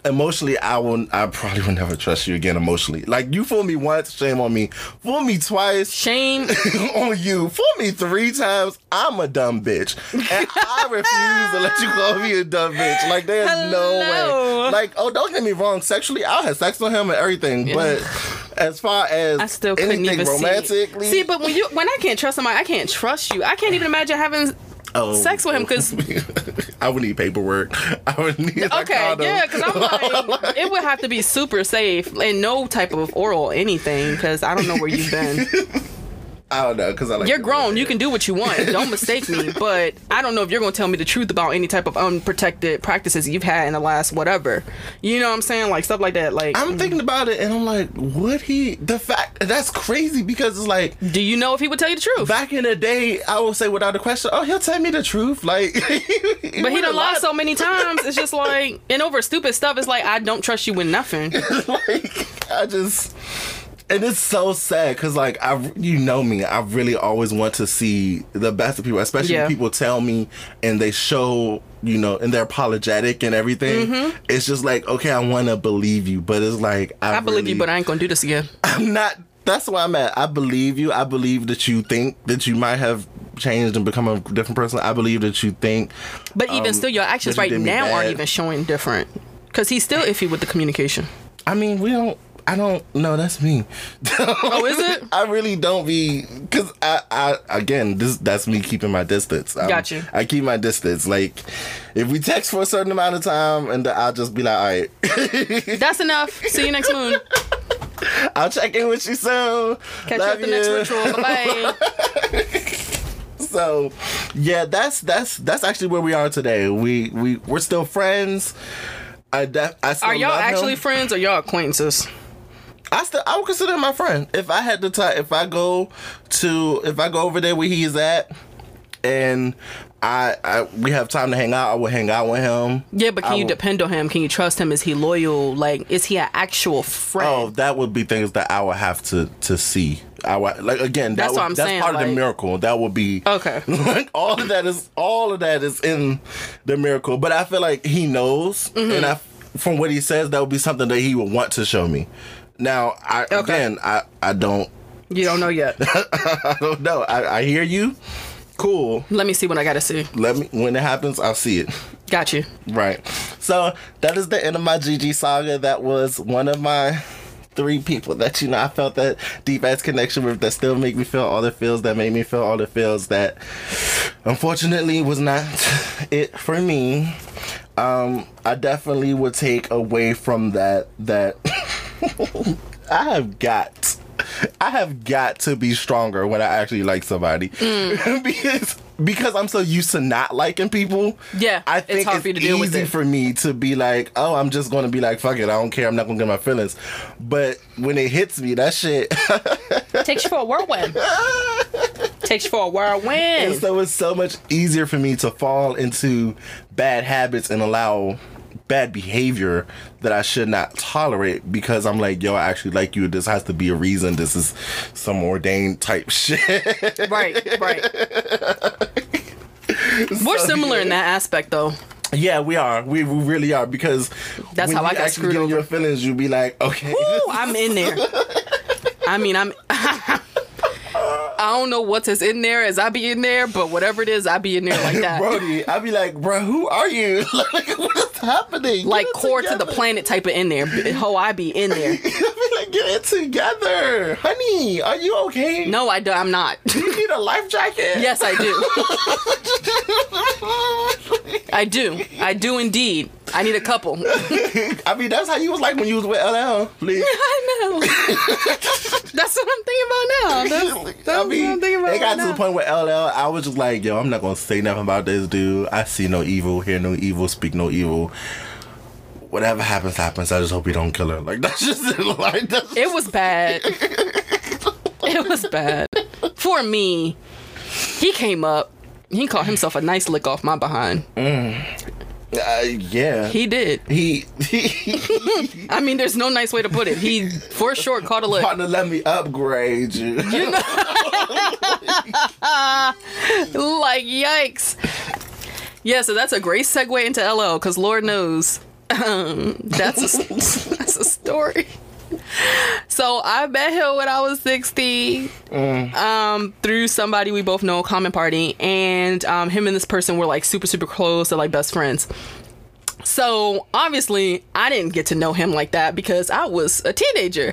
emotionally I will I probably will never trust you again emotionally. Like you fool me once, shame on me. Fool me twice, Shame. [LAUGHS] on you. Fool me three times, I'm a dumb bitch. And I [LAUGHS] refuse to let you call me a dumb bitch. Like there's no way. Like, oh don't get me wrong, sexually I'll have sex with him and everything. But as far as I still couldn't anything even romantically see. See, but when you when I can't trust somebody, I can't trust you. I can't even imagine having oh, sex with him because [LAUGHS] I would need paperwork. I would need okay, yeah, because I'm like [LAUGHS] it would have to be super safe and no type of oral anything because I don't know where you've been. [LAUGHS] I don't know because I like You're grown. You can do what you want. [LAUGHS] Don't mistake me. But I don't know if you're going to tell me the truth about any type of unprotected practices you've had in the last whatever. You know what I'm saying? Like stuff like that. Like, I'm mm. thinking about it and I'm like, would he? The fact that's crazy because it's like do you know if he would tell you the truth? back in the day, I would say without a question, oh, he'll tell me the truth. Like, [LAUGHS] But he done lied so many times. It's just like, and over stupid stuff, it's like I don't trust you with nothing. [LAUGHS] like I just and it's so sad because like I you know me I really always want to see the best of people especially Yeah. when people tell me and they show you know, and they're apologetic and everything. It's just like, okay, I want to believe you, but it's like I, I believe you, but I ain't gonna do this again. [LAUGHS] I'm not. That's where I'm at. I believe you. I believe that you think that you might have changed and become a different person. I believe that you think. But even um, still, your actions right now aren't even showing different. Because he's still [LAUGHS] iffy with the communication. I mean, we don't. I don't. know. that's me. Oh, is it? [LAUGHS] I really don't be because I, I again this that's me keeping my distance. Um, Got you. I keep my distance. Like if we text for a certain amount of time, and I'll just be like, all right, [LAUGHS] That's enough. See you next moon. [LAUGHS] I'll check in with you soon. Catch Love you at the next ritual. Bye. So yeah, that's that's that's actually where we are today. We we we're still friends. I def- I still Are y'all love him. actually friends or y'all acquaintances? I still I would consider him my friend. If I had to time, if I go to if I go over there where he is at, and I, I we have time to hang out, I would hang out with him. Yeah, but can I you will- depend on him? Can you trust him? Is he loyal? Like, is he an actual friend? Oh, that would be things that I would have to to see. I would, like again. That That's would, what I'm that's saying, part of the miracle. That would be Okay. [LAUGHS] like all of that is all of that is in the miracle. But I feel like he knows, Mm-hmm. and I from what he says, that would be something that he would want to show me. Now, I Okay. again, I I don't You don't know yet. [LAUGHS] I don't know. I, I hear you. Cool. Let me see what I gotta see. Let me when it happens, I'll see it. Got you. Right. So that is the end of my GG saga. That was one of my three people that you know I felt that deep ass connection with that still make me feel all the feels that made me feel all the feels that unfortunately was not [LAUGHS] it for me. Um I definitely would take away from that that [LAUGHS] [LAUGHS] I have got I have got to be stronger when I actually like somebody mm. [LAUGHS] because because I'm so used to not liking people. Yeah, I it's think hard it's, for you to deal with easy it. for me to be like, oh, I'm just going to be like, fuck it, I don't care, I'm not going to get my feelings. But when it hits me, that shit. [LAUGHS] Takes you for a whirlwind. Takes you for a and whirlwind. so it's so much easier for me to fall into bad habits and allow bad behavior that I should not tolerate because I'm like, yo, I actually like you. This has to be a reason. This is some ordained type [LAUGHS] shit. right, right. [LAUGHS] We're similar in that aspect, though. yeah, we are. We, we really are because That's how I got screwed get in your feelings, you'd be like, okay. Ooh, I'm in there. I mean, I'm. [LAUGHS] I don't know what is in there as I be in there, but whatever it is, I be in there like that. Brody, I'd be like, bro, who are you? like, what happening? like core to the planet type of in there. Ho, I be in there. Be [LAUGHS] like, get it together. Honey, are you okay? No, I do, I'm not. You need a life jacket? yes, I do. [LAUGHS] I do. I do indeed. I need a couple. [LAUGHS] I mean, that's how you was like when you was with LL. Please. I know. That's what I'm thinking about now. That's, that's I what mean, I'm thinking about it got right to the point where LL, I was just like, yo, I'm not gonna say nothing about this dude. I see no evil, hear no evil, speak no evil. Whatever happens, happens. I just hope he don't kill her. Like [LAUGHS] that's just like that's It was bad. [LAUGHS] it was bad. For me, he came up. He caught himself a nice lick off my behind. uh, yeah. He did. He, he, I mean, there's no nice way to put it. He, for short, caught a lick. partner, let me upgrade you. [LAUGHS] Like, yikes. Yeah, so that's a great segue into LL, because Lord knows um, that's, a, [LAUGHS] that's a story. So I met him when I was 16 um, through somebody we both know, common party, and um, him and this person were like super, super close, they're like best friends. So obviously, I didn't get to know him like that because I was a teenager.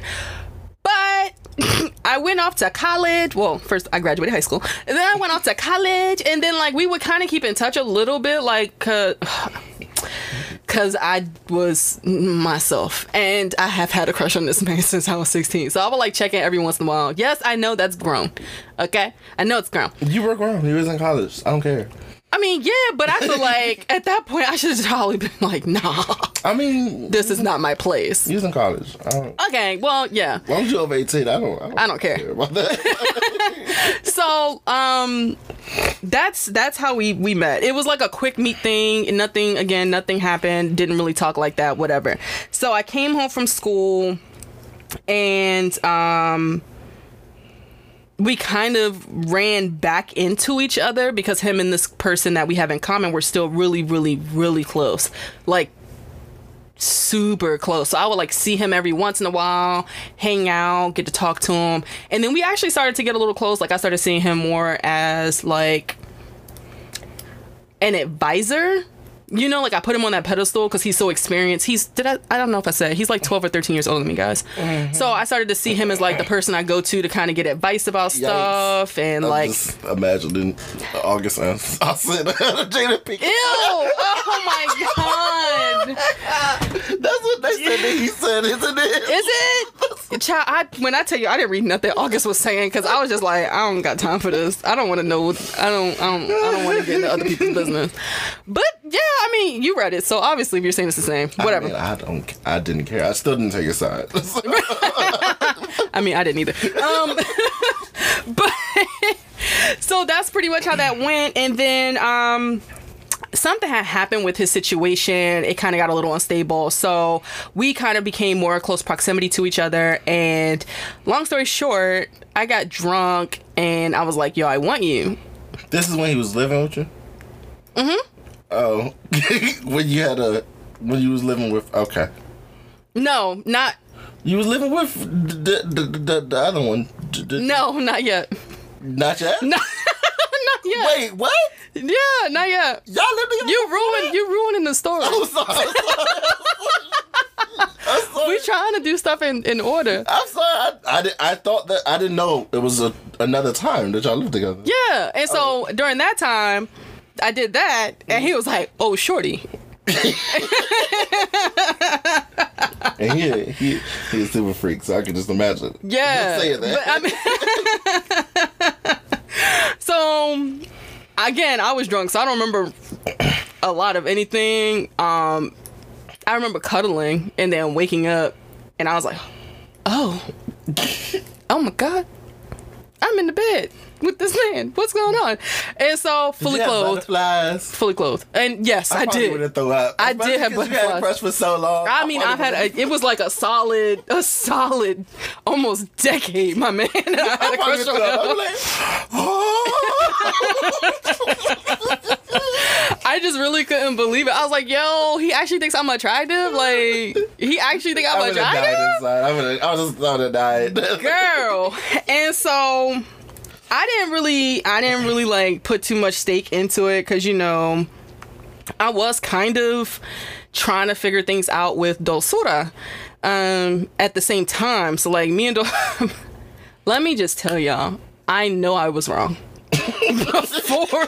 But [COUGHS] I went off to college. Well, first I graduated high school, and then I went off to college, and then like we would kind of keep in touch a little bit, like [SIGHS] cause, I was myself, and I have had a crush on this man [LAUGHS] since I was 16. So I would like check in every once in a while. Yes, I know that's grown. Okay, I know it's grown. You were grown. You was in college. I don't care. I mean, yeah, but I feel like at that point I should have probably been like, nah, I mean, this is not my place. you was in college. I don't, Okay, well, yeah. as long as you're over 18, I don't. I don't, I don't care. about that. [LAUGHS] so um that's that's how we we met it was like a quick meet thing nothing again nothing happened didn't really talk like that whatever so i came home from school and um we kind of ran back into each other because him and this person that we have in common were still really, really, really close. Like super close. So I would like see him every once in a while, hang out, get to talk to him. And then we actually started to get a little close. Like I started seeing him more as like an advisor. You know, like I put him on that pedestal because he's so experienced. He's did I I don't know if I said he's like twelve or thirteen years older than me, guys. Mm-hmm. So I started to see him as like the person I go to to kind of get advice about stuff and I'm like just imagining August and [LAUGHS] I said [LAUGHS] Jada Pinkett. Ew! Oh my god! That's what they said that he said, isn't it? Is it? Child, I, when I tell you I didn't read nothing August was saying because I was just like I don't got time for this. I don't want to know. I don't. I don't. I don't want to get into other people's business. But yeah, I mean, you read it, so obviously if you're saying it's the same, whatever. I, mean, I don't. I didn't care. I still didn't take a side. [LAUGHS] [LAUGHS] I mean, I didn't either. Um, [LAUGHS] but so that's pretty much how that went, and then um, something had happened with his situation. It kind of got a little unstable, so we kind of became more close proximity to each other. And long story short, I got drunk, and I was like, "Yo, I want you." this is when he was living with you. Mm-hmm. Oh, [LAUGHS] when you had a when you was living with. Okay, No, not you was living with the the, the, the other one. No, not yet. not yet. No, [LAUGHS] not yet. Wait, what? Yeah, not yet. Y'all lived together? You ruined. You ruining the story. I'm sorry. [LAUGHS] I'm sorry. I'm sorry. We trying to do stuff in, in order. I'm sorry. I, I, did, I thought that I didn't know it was a, another time that y'all lived together. Yeah, and so oh. during that time, I did that, and he was like, "Oh, shorty." And he he he's a super freak, so I can just imagine. Yeah, saying that. but I mean, [LAUGHS] so again, I was drunk, so I don't remember a lot of anything. Um, I remember cuddling and then waking up, and I was like, "Oh, oh my god, I'm in the bed with this man. What's going on?" And so fully Did you have clothed, Butterflies. fully clothed, and yes, I, probably did. would have throw up. I did have You had a crush for so long. I mean, I've had a, it was like a solid, a solid, almost decade, my man. [LAUGHS] I had a crush on him. Oh. [LAUGHS] I just really couldn't believe it. I was like, yo, he actually thinks I'm attractive. Like, he actually think I I'm died attractive, inside. I would have. I was just I would have died. girl. [LAUGHS] And so, I didn't really, I didn't really like put too much stake into it because you know, I was kind of trying to figure things out with Dulcura um, at the same time. So like me and Dul- [LAUGHS] let me just tell y'all, I know I was wrong. [LAUGHS] Before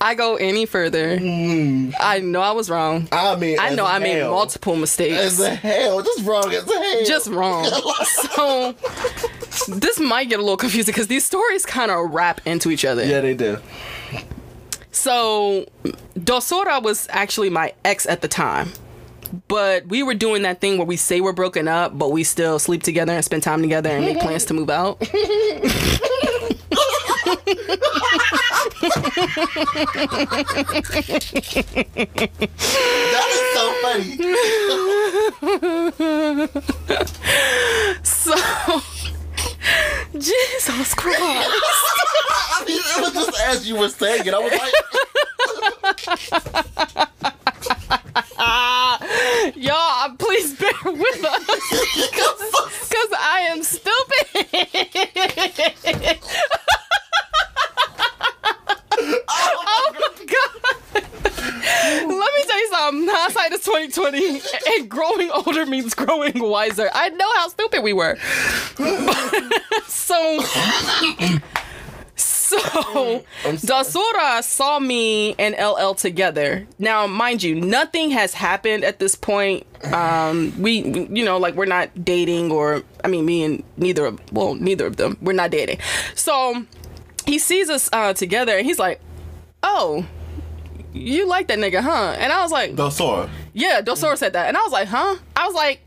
I go any further, I know I was wrong. I mean, I know I made multiple mistakes. As a hell, just wrong as hell. just wrong. [LAUGHS] so this might get a little confusing because these stories kind of wrap into each other. yeah, they do. So Dosora was actually my ex at the time. But we were doing that thing where we say we're broken up, but we still sleep together and spend time together and make plans to move out. [LAUGHS] That is so funny. [LAUGHS] So Jesus Christ. [LAUGHS] I mean, it was just as you were saying it. I was like, [LAUGHS] Y'all, please bear with us. [LAUGHS] Because I am stupid. oh my oh God. [LAUGHS] Let me tell you something. [LAUGHS] Hindsight is 2020, and growing older means growing wiser. I know how stupid we were. [LAUGHS] so, so Dasura saw me and LL together. Now, mind you, nothing has happened at this point. Um, we, you know, like we're not dating, or I mean, me and neither of, well, neither of them, we're not dating. So he sees us uh, together, and he's like, "Oh." You like that nigga, huh? And I was like, sword. yeah, Dosora said that. And I was like, huh? I was like,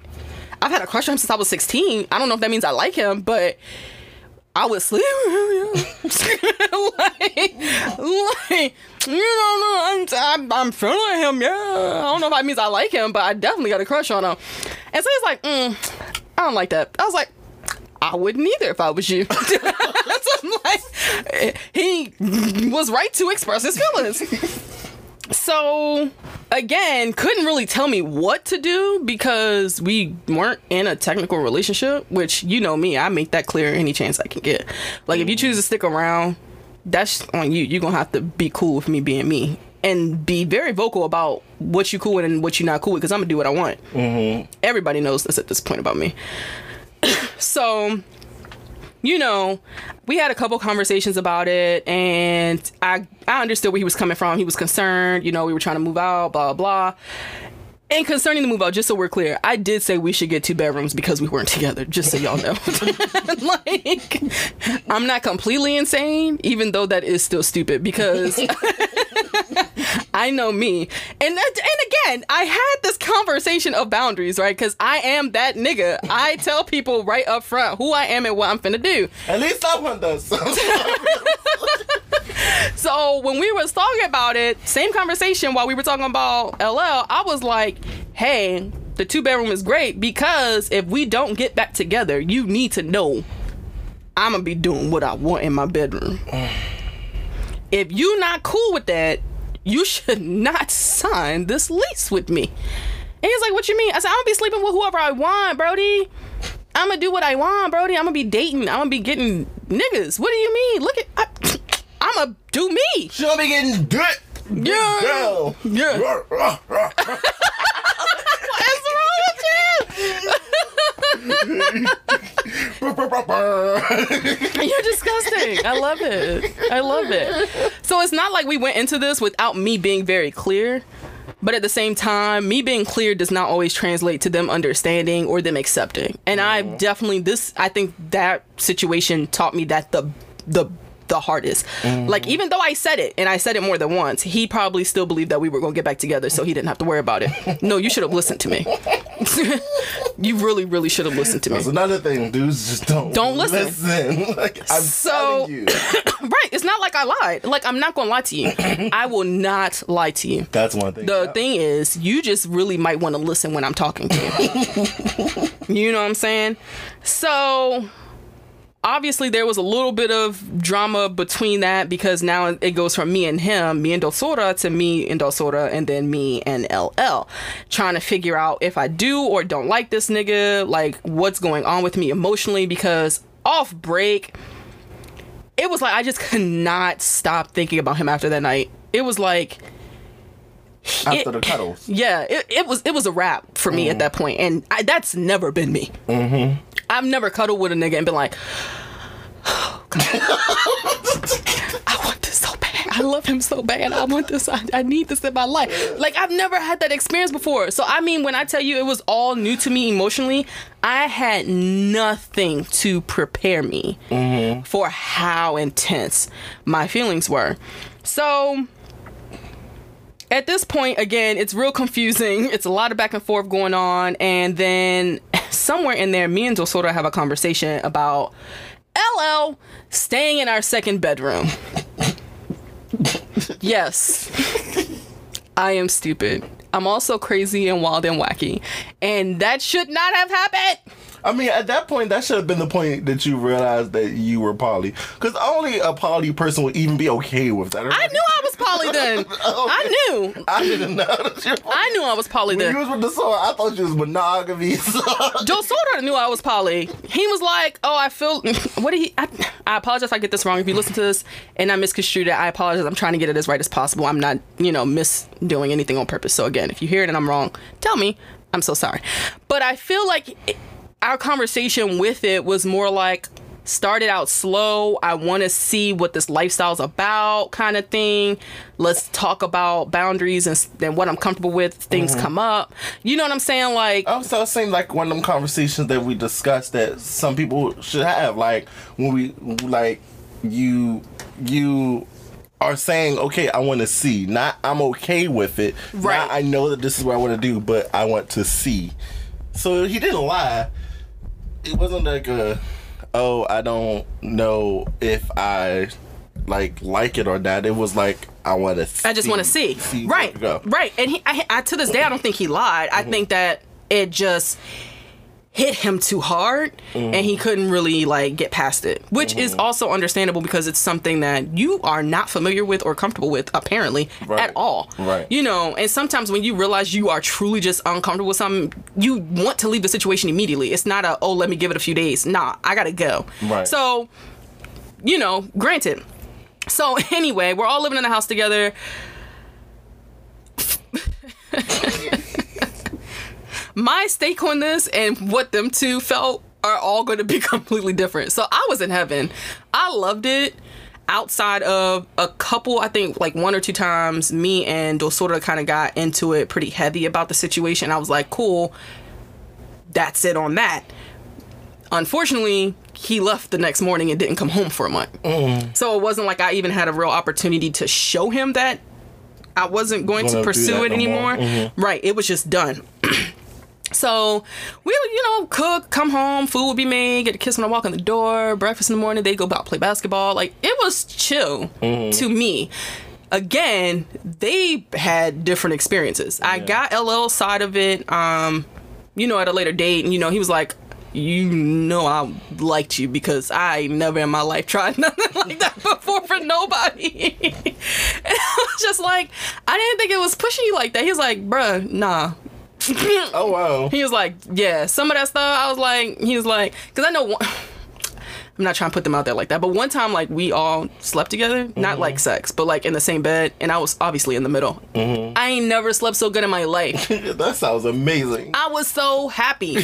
I've had a crush on him since I was 16. I don't know if that means I like him, but I would sleep with him. [LAUGHS] like, like, you don't know, I'm, I'm, I'm feeling him, yeah. I don't know if that means I like him, but I definitely got a crush on him. And so he's like, mm, I don't like that. I was like, I wouldn't either if I was you. so [LAUGHS] I'm like, he was right to express his feelings. So again, couldn't really tell me what to do because we weren't in a technical relationship, which you know me, I make that clear any chance I can get. Like if you choose to stick around, that's on you. You're gonna have to be cool with me being me. And be very vocal about what you cool with and what you're not cool with, because I'm gonna do what I want. Mm-hmm. Everybody knows this at this point about me. [COUGHS] so you know, we had a couple conversations about it, and I I understood where he was coming from. He was concerned. You know, we were trying to move out, blah blah. And concerning the move out, just so we're clear, I did say we should get two bedrooms because we weren't together. Just so y'all know, [LAUGHS] like I'm not completely insane, even though that is still stupid because. [LAUGHS] I know me. And that, and again, I had this conversation of boundaries, right? Because I am that nigga. I [LAUGHS] tell people right up front who I am and what I'm finna do. At least someone does. [LAUGHS] [LAUGHS] So when we was talking about it, same conversation while we were talking about LL, I was like, hey, the two bedroom is great because if we don't get back together, you need to know I'm gonna be doing what I want in my bedroom. [SIGHS] if you not cool with that, you should not sign this lease with me. And he's like, what you mean? I said, I'm gonna be sleeping with whoever I want, Brody. I'm gonna do what I want, Brody. I'm gonna be dating. I'm gonna be getting niggas. What do you mean? Look at, I, [SNIFFS] I'm gonna do me. She'll be getting good. Yeah. Girl. Yeah. [LAUGHS] What's wrong with you? [LAUGHS] [LAUGHS] You're disgusting. I love it. I love it. So it's not like we went into this without me being very clear. But at the same time, me being clear does not always translate to them understanding or them accepting. And I definitely this I think that situation taught me that the the the hardest. Like mm-hmm. even though I said it and I said it more than once, he probably still believed that we were going to get back together so he didn't have to worry about it. No, you should have listened to me. [LAUGHS] you really really should have listened to me. That's another thing, dudes. Just don't Don't listen. listen. [LAUGHS] like, I'm So- telling you. [COUGHS] Right, it's not like I lied. Like I'm not going to lie to you. [COUGHS] I will not lie to you. That's one thing. The Yeah. thing is, you just really might want to listen when I'm talking to you. [LAUGHS] you know what I'm saying? So, obviously, there was a little bit of drama between that because now it goes from me and him, me and Dosora, to me and Dosora, and then me and LL. Trying to figure out if I do or don't like this nigga, like what's going on with me emotionally because off break, it was like I just could not stop thinking about him after that night. It was like After it- the cuddles. [LAUGHS] yeah, it, it was it was a wrap for me at that point, and I, that's never been me. Mm-hmm. I've never cuddled with a nigga and been like, [SIGHS] oh, I want this so bad. I love him so bad. I want this. I, I need this in my life. Like I've never had that experience before. So I mean, when I tell you it was all new to me emotionally, I had nothing to prepare me for how intense my feelings were. So at this point, again, it's real confusing. It's a lot of back and forth going on. And then [LAUGHS] somewhere in there, me and Dosora have a conversation about LL staying in our second bedroom. [LAUGHS] yes. I am stupid. I'm also crazy and wild and wacky. And that should not have happened. I mean, at that point, that should have been the point that you realized that you were poly. Because only a poly person would even be okay with that. I knew I was poly then. [LAUGHS] I knew. I didn't know [LAUGHS] that you were poly. I knew I was poly When then. you was with the sword, I thought you was monogamy. [LAUGHS] So. Joe knew I was poly. He was like, "Oh, I feel." What did he? I, I apologize if I get this wrong. If you listen to this and I misconstrued it, I apologize. I'm trying to get it as right as possible. I'm not, you know, misdoing anything on purpose. So again, if you hear it and I'm wrong, tell me. I'm so sorry. But I feel like it, our conversation with it was more like started out slow. I want to see what this lifestyle's about, kind of thing. Let's talk about boundaries and, and what I'm comfortable with. Things mm-hmm. come up. You know what I'm saying? Like, oh, so it seemed like one of them conversations that we discussed that some people should have. Like when we like you you are saying, okay, I want to see. Not I'm okay with it. Right. Not, I know that this is what I want to do, but I want to see. So he didn't lie. It wasn't like a, oh, I don't know if I like like it or not. It was like I want to. I just want to see. right. Right. And he, I, I, to this day, I don't think he lied. I mm-hmm. think that it just, hit him too hard and he couldn't really like get past it which is mm-hmm. also understandable because it's something that you are not familiar with or comfortable with apparently Right. at all. Right. you know and sometimes when you realize you are truly just uncomfortable with something you want to leave the situation immediately. It's not a oh let me give it a few days. Nah i gotta go. Right. so you know granted. So [LAUGHS] anyway we're all living in the house together [LAUGHS] [LAUGHS] my stake on this and what them two felt are all going to be [LAUGHS] completely different. So I was in heaven. I loved it. Outside of a couple, I think like one or two times, me and Dosora kind of got into it pretty heavy about the situation. I was like, cool, that's it on that. Unfortunately, he left the next morning and didn't come home for a month. Mm. So it wasn't like I even had a real opportunity to show him that I wasn't going Gonna pursue it no more. anymore. Mm-hmm. Right. It was just done. So we would, you know, cook, come home, food would be made, get a kiss when I walk in the door, breakfast in the morning, they go out play basketball. Like it was chill to me. Again, they had different experiences. I got LL side of it, um, you know, at a later date, and you know, he was like, you know I liked you because I never in my life tried [LAUGHS] nothing like that before for nobody. [LAUGHS] and I was just like, I didn't think it was pushing you like that. He was like, bruh, nah. [LAUGHS] Oh wow. He was like, yeah, some of that stuff. I was like, he was like, because I know one. I'm not trying to put them out there like that, but one time, like, we all slept together, not mm-hmm. like sex, but like in the same bed, and I was obviously in the middle. Mm-hmm. I ain't never slept so good in my life. [LAUGHS] that sounds amazing. I was so happy.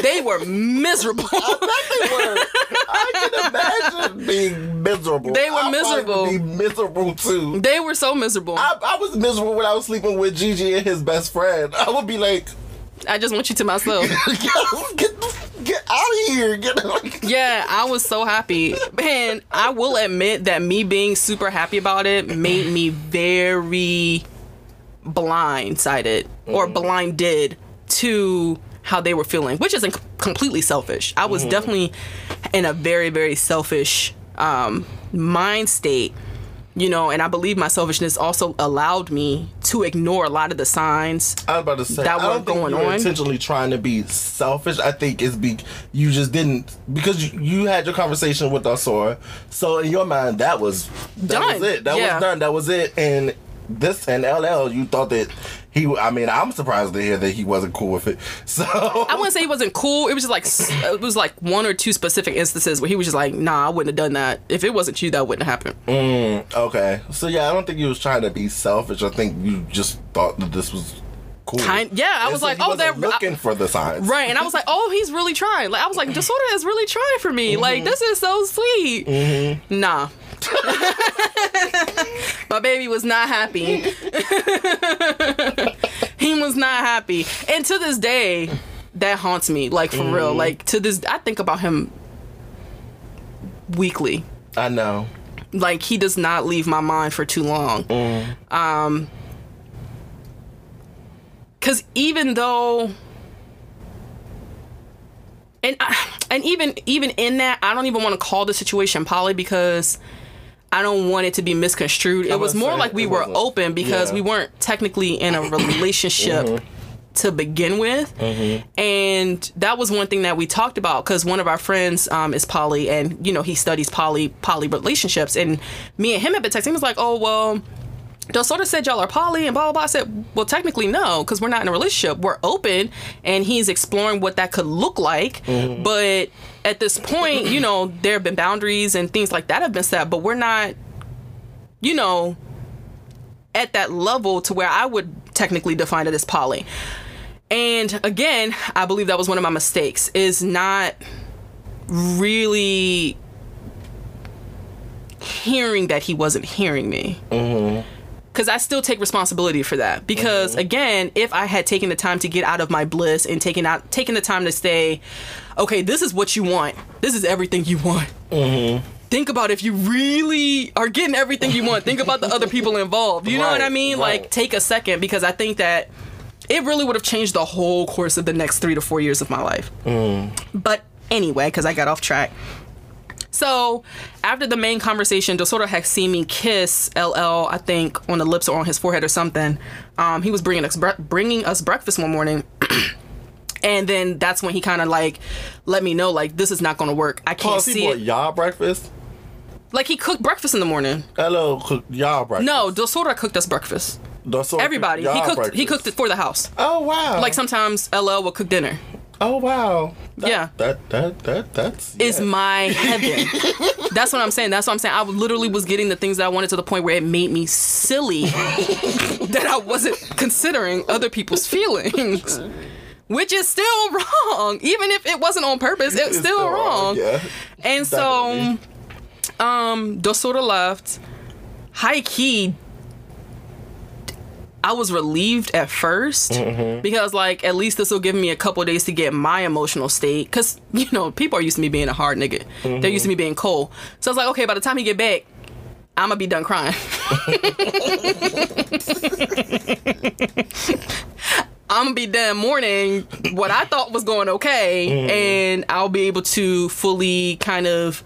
they were miserable. [LAUGHS] I can imagine being miserable. They were I miserable. would Be miserable too. they were so miserable. I, I was miserable when I was sleeping with Gigi and his best friend. I would be like, I just want you to myself. [LAUGHS] get, get of here. Get like, Yeah, I was so happy. And I will admit that me being super happy about it made me very blindsided or blinded to how they were feeling, which isn't completely selfish. I was definitely in a very, very selfish um, mind state, you know, and I believe my selfishness also allowed me to ignore a lot of the signs. I was about to say, That I were don't think going you were on. intentionally trying to be selfish. I think is be you just didn't because you, you had your conversation with Asora. So in your mind, that was that Done. was it. That Yeah. was done. That was it. And this and LL, you thought that he. I mean, I'm surprised to hear that he wasn't cool with it. [LAUGHS] So I wouldn't say he wasn't cool. It was just like it was like one or two specific instances where he was just like, "Nah, I wouldn't have done that. If it wasn't you, that wouldn't have happened." Mm, okay, so yeah, I don't think he was trying to be selfish. I think you just thought that this was cool. Kind- yeah, I And was so like, oh, they're- looking for the signs, Right, and I was like, "Oh, he's really trying." Like I was like, [LAUGHS] "Disorder is really trying for me. Like mm-hmm. this is so sweet." Mm-hmm. Nah. [LAUGHS] My baby was not happy. [LAUGHS] he was not happy. And to this day, that haunts me. Like for real. Like to this I think about him weekly. I know. like he does not leave my mind for too long. Um, cause even though, and I, [SIGHS] and even even in that, I don't even want to call the situation poly because I don't want it to be misconstrued. It was more like we were open because Yeah. we weren't technically in a relationship. To begin with, and that was one thing that we talked about because one of our friends um, is poly, and you know he studies poly poly relationships, and me and him have been texting. He was like, "Oh well, Del Soto said y'all are poly and blah blah blah. I said, well, technically no, because we're not in a relationship. We're open, and he's exploring what that could look like. Mm-hmm. But at this point, you know, there have been boundaries and things like that have been set, but we're not, you know, at that level to where I would technically define it as poly. And again, I believe that was one of my mistakes is not really hearing that he wasn't hearing me mm-hmm. Because I still take responsibility for that. Because mm-hmm. again, if I had taken the time to get out of my bliss and taken out taking the time to say, okay, this is what you want. This is everything you want. Mm-hmm. Think about if you really are getting everything you want. Think about the other people involved. You know what I mean? right. Like take a second because I think that it really would have changed the whole course of the next three to four years of my life. Mm. But anyway, because I got off track. So after the main conversation, DeSoto had seen me kiss LL, I think, on the lips or on his forehead or something. Um, he was bringing us bre- bringing us breakfast one morning, [CLEARS THROAT] And then that's when he kind of like let me know like this is not gonna work. I can't Pause, see it. y'all breakfast. Like he cooked breakfast in the morning. Hello, cook y'all breakfast. No, Dosora cooked us breakfast. Everybody. He cooked. breakfast. He cooked it for the house. Oh wow. Like sometimes LL will cook dinner. Oh wow. That, Yeah. That that that that's Is my [LAUGHS] heaven. That's what I'm saying. That's what I'm saying. I literally was getting the things that I wanted to the point where it made me silly [LAUGHS] that I wasn't considering other people's feelings. Which is still wrong. Even if it wasn't on purpose, it's, It's still, wrong. Yeah. And so, Definitely. um, Dosora left. High key, I was relieved at 1st mm-hmm. because, like, at least this will give me a couple days to get my emotional state. Because, [LAUGHS] you know, people are used to me being a hard nigga, they're used to me being cold. So I was like, okay, by the time he get back, I'm gonna be done crying. [LAUGHS] I'm gonna be done mourning what I thought was going okay, mm-hmm. and I'll be able to fully kind of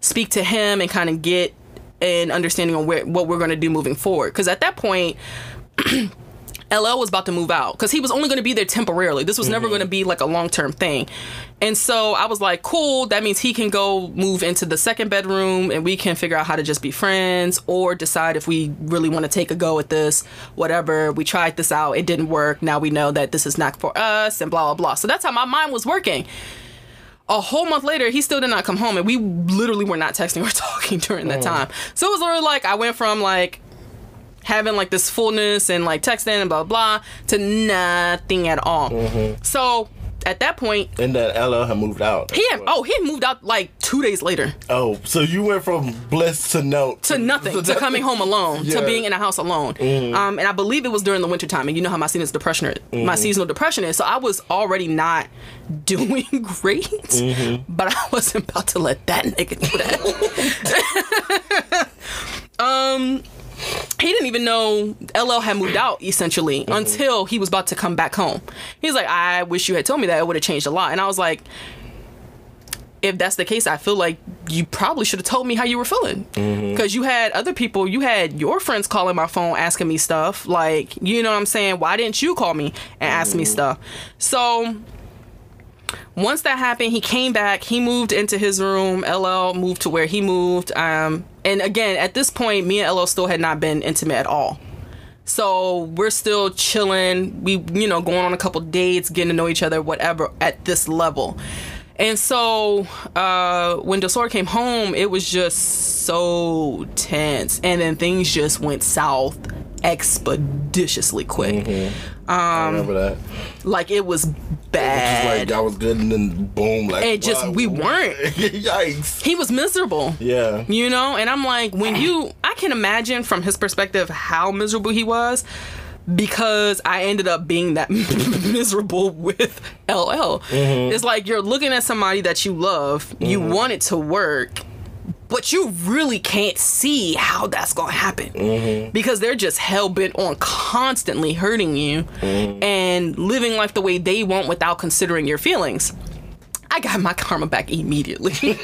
speak to him and kind of get an understanding on where what we're gonna do moving forward. Because at that point. LL was about to move out because he was only going to be there temporarily. This was never mm-hmm. going to be like a long term thing. And so I was like, cool, that means he can go move into the second bedroom and we can figure out how to just be friends or decide if we really want to take a go at this, whatever. We tried this out, it didn't work. Now we know that this is not for us and blah, blah, blah. So that's how my mind was working. A whole month later, he still did not come home, and we literally were not texting or [LAUGHS] talking during that mm. time. So it was literally like I went from like having like this fullness and like texting and blah blah to nothing at all. So at that point, and then LL had moved out. he had, oh he had moved out like two days later Oh, so you went from bliss to no to nothing to coming home alone Yeah. to being in a house alone. Um, and I believe it was during the winter time. And you know how my seasonal depression my seasonal depression is. So I was already not [LAUGHS] doing great, but I wasn't about to let that nigga do that. um he didn't even know LL had moved out essentially mm-hmm. until he was about to come back home. He's like, I wish you had told me that. It would have changed a lot. And I was like, if that's the case, I feel like you probably should have told me how you were feeling. Mm-hmm. Because you had other people, you had your friends calling my phone asking me stuff. Like, you know what I'm saying? Why didn't you call me and ask me mm-hmm. stuff? So once that happened, he came back. He moved into his room. LL moved to where he moved. Um, and again, at this point, me and LL still had not been intimate at all. So we're still chilling. We, you know, going on a couple dates, getting to know each other, whatever, at this level. And so uh, when Dosor came home, it was just so tense. And then things just went south expeditiously quick. Mm-hmm. I um, remember that. Like it was bad. like I was good, and then boom, like It just- wow. we weren't. [LAUGHS] Yikes! he was miserable. Yeah. You know, and I'm like, when [CLEARS THROAT] you, I can imagine from his perspective how miserable he was because I ended up being that [LAUGHS] miserable with LL. Mm-hmm. It's like you're looking at somebody that you love, you mm-hmm. want it to work, but you really can't see how that's gonna happen mm-hmm. because they're just hell bent on constantly hurting you mm-hmm. and living life the way they want without considering your feelings. I got my karma back immediately. [LAUGHS]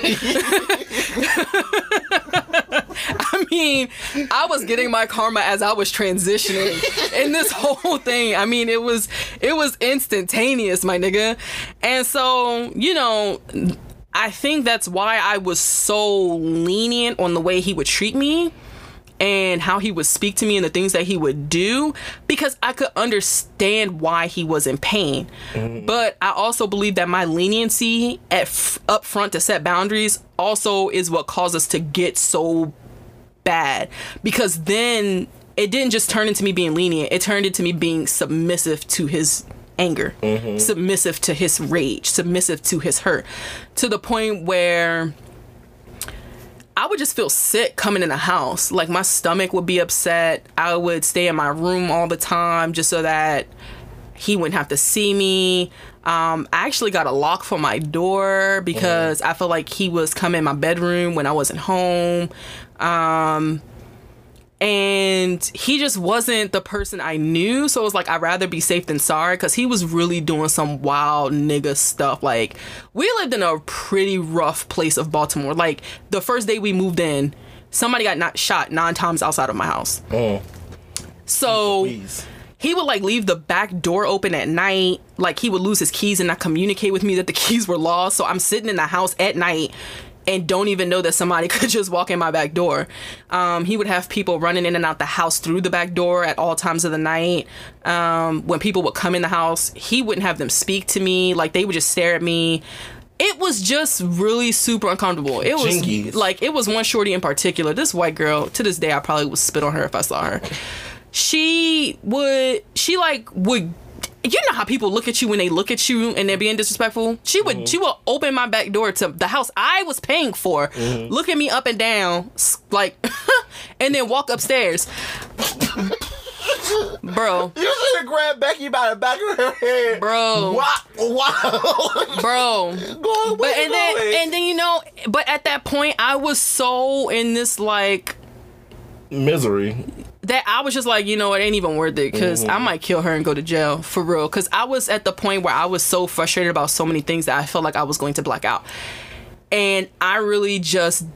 I mean, I was getting my karma as I was transitioning in this whole thing. I mean, it was it was instantaneous, my nigga. And so, you know, I think that's why I was so lenient on the way he would treat me and how he would speak to me and the things that he would do because I could understand why he was in pain. Mm-hmm. But I also believe that my leniency at f- up front to set boundaries also is what caused us to get so bad because then it didn't just turn into me being lenient, it turned into me being submissive to his anger, submissive to his rage, submissive to his hurt to the point where I would just feel sick coming in the house. Like my stomach would be upset. I would stay in my room all the time just so that he wouldn't have to see me. Um, I actually got a lock for my door because I felt like he was coming in my bedroom when I wasn't home. Um, and he just wasn't the person I knew. So it was like I'd rather be safe than sorry because he was really doing some wild nigga stuff. Like we lived in a pretty rough place of Baltimore. Like the first day we moved in, somebody got not shot nine times outside of my house. Oh. So Please. he would like leave the back door open at night. Like he would lose his keys and not communicate with me that the [LAUGHS] keys were lost. So I'm sitting in the house at night and don't even know that somebody [LAUGHS] could just walk in my back door. Um, he would have people running in and out the house through the back door at all times of the night. Um, when people would come in the house, he wouldn't have them speak to me. Like they would just stare at me. It was just really super uncomfortable. It was Jinkies. like it was one shorty in particular. This white girl. To this day, I probably would spit on her if I saw her. She would. She like would. You know how people look at you when they look at you and they're being disrespectful. She would. Mm-hmm. She would open my back door to the house I was paying for, mm-hmm. look at me up and down, like, [LAUGHS] and then walk upstairs. Bro, You should have grabbed Becky by the back of her head. Bro. Wow. Wow. bro. Go, But and then and then you know, but at that point I was so in this like misery. That I was just like, you know, it ain't even worth it because Mm-hmm. I might kill her and go to jail for real. Because I was at the point where I was so frustrated about so many things that I felt like I was going to black out, and I really just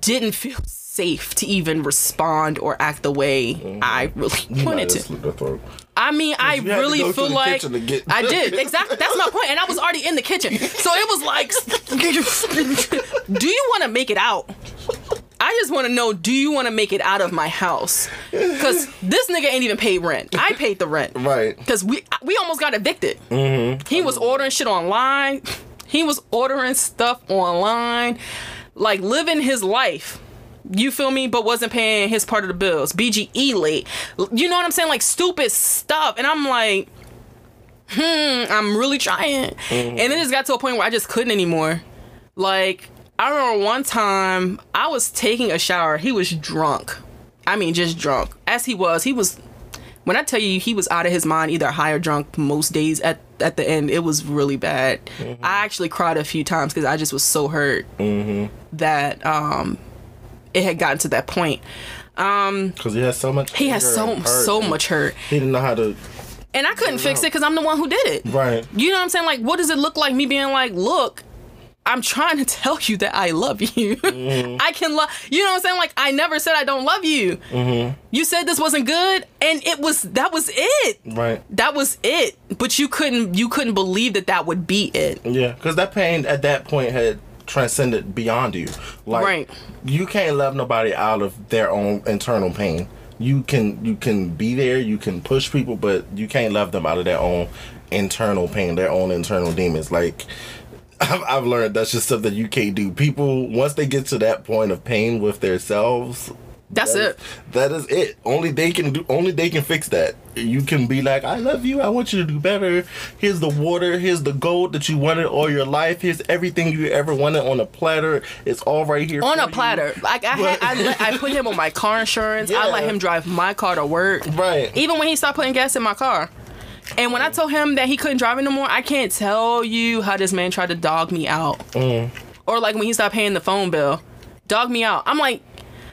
didn't feel safe to even respond or act the way I really Mm-hmm. You might wanted to. slit her throat. I mean, I you to really feel to like get- I [LAUGHS] did exactly. That's my point, and I was already in the kitchen, so it was like, [LAUGHS] do you want to make it out? I just want to know, do you want to make it out of my house? Because this nigga ain't even paid rent. I paid the rent. [LAUGHS] Right. Because we we almost got evicted. Mm-hmm. He was ordering shit online. He was ordering stuff online, like living his life. You feel me? But wasn't paying his part of the bills. BGE late. You know what I'm saying? Like stupid stuff. And I'm like, hmm, I'm really trying. And then it just got to a point where I just couldn't anymore. Like, I remember one time I was taking a shower. He was drunk. I mean, just drunk. As he was, he was. When I tell you he was out of his mind, either high or drunk most days at at the end, it was really bad. Mm-hmm. I actually cried a few times because I just was so hurt mm-hmm. that um, it had gotten to that point. Um, because he has so much. He has so so much hurt, He didn't know how to. and I couldn't fix it because I'm the one who did it. Right. You know what I'm saying? Like, what does it look like me being like, look, I'm trying to [LAUGHS] tell you that I love you. Mm-hmm. [LAUGHS] I can love, you know what I'm saying? Like, I never said I don't love you. Mm-hmm. You said this wasn't good, and it was, that was it. Right. That was it. But you couldn't, you couldn't believe that that would be it. Yeah. Because that pain at that point had transcended beyond you. Like, Right. You can't love nobody out of their own internal pain. You can you can be there, you can push people, but you can't love them out of their own internal pain, their own internal demons. Like I've, I've learned that's just stuff that you can't do. People once they get to that point of pain with themselves, That's that it. is- that is it. Only they can do. Only they can fix that. You can be like, I love you. I want you to do better. Here's the water. Here's the gold that you wanted all your life. Here's everything you ever wanted on a platter. It's all right here On a you. platter. Like I had, I, let, I [LAUGHS] put him on my car insurance. I let him drive my car to work. Right. Even when he stopped putting gas in my car. And when I told him that he couldn't drive anymore, I can't tell you how this man tried to dog me out. Mm. Or like when he stopped paying the phone bill, dog me out. I'm like,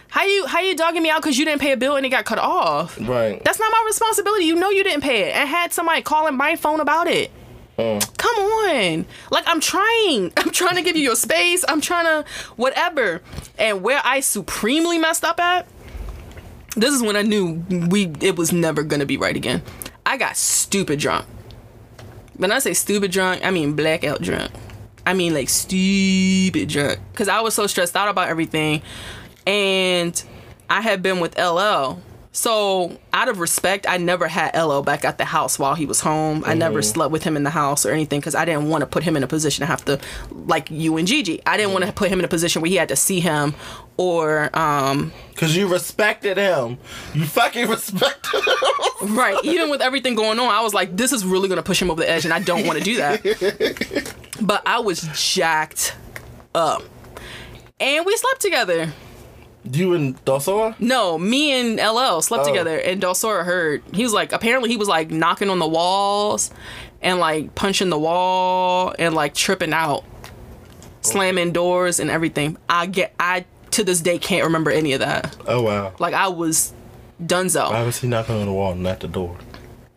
how you how you dogging me out because you didn't pay a bill and it got cut off? Right. That's not my responsibility. You know you didn't pay it, and had somebody calling my phone about it. Mm. Come on, like I'm trying. [LAUGHS] I'm trying to give you your space. I'm trying to whatever. And where I supremely messed up at, this is when I knew we it was never gonna be right again. I got stupid drunk. When I say stupid drunk, I mean blackout drunk. I mean like stupid drunk. Cause I was so stressed out about everything. And I had been with LL. So out of respect, I never had LL back at the house while he was home. I never slept with him in the house or anything because I didn't want to put him in a position to have to, like you and Gigi. I didn't want to put him in a position where he had to see him or um, Because you respected him. You fucking [LAUGHS] respected him. Right. Even with everything going on, I was like, this is really gonna push him over the edge, and I don't want to do that. [LAUGHS] but I was jacked up, and we slept together. You and Dosora? No, me and LL slept Oh. together, and Delsora heard. He was like, apparently, he was like knocking on the walls, and like punching the wall, and like tripping out, oh. slamming doors and everything. I get, I to this day can't remember any of that. Oh, wow. Like I was dunzo. Why was he knocking on the wall and not the door?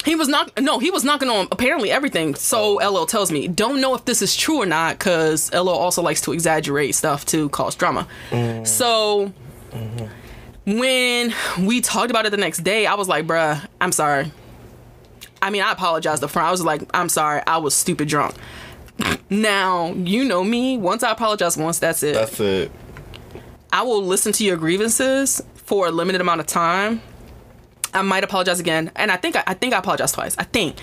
He was not. No, he was knocking on apparently everything. So oh. LL tells me. Don't know if this is true or not, because LL also likes to exaggerate stuff to cause drama. Mm. So Mm-hmm. when we talked about it the next day, I was like, "Bruh, I'm sorry. I mean, I apologized up front. I was like, I'm sorry, I was stupid drunk. [LAUGHS] Now, you know me. Once I apologize once, that's it. That's it. I will listen to your grievances for a limited amount of time. I might apologize again, and I think I, I think I apologized twice. I think,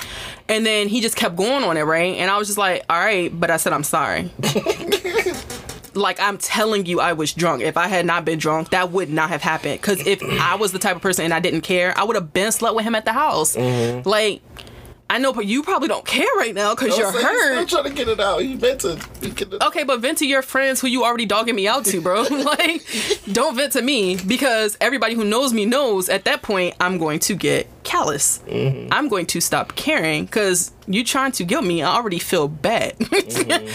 and then he just kept going on it, right? And I was just like, "All right," but I said, "I'm sorry." [LAUGHS] [LAUGHS] like I'm telling you, I was drunk. If I had not been drunk, that would not have happened. Because if I was the type of person and I didn't care, I would have been slept with him at the house. Mm-hmm. Like. I know, but you probably don't care right now because you're he's hurt. Still trying to get it out. He meant to. He Okay, but vent to your friends who you already dogging me out to, bro. [LAUGHS] like, don't vent to me because everybody who knows me knows at that point I'm going to get callous. I'm going to stop caring because you trying to guilt me. I already feel bad. [LAUGHS]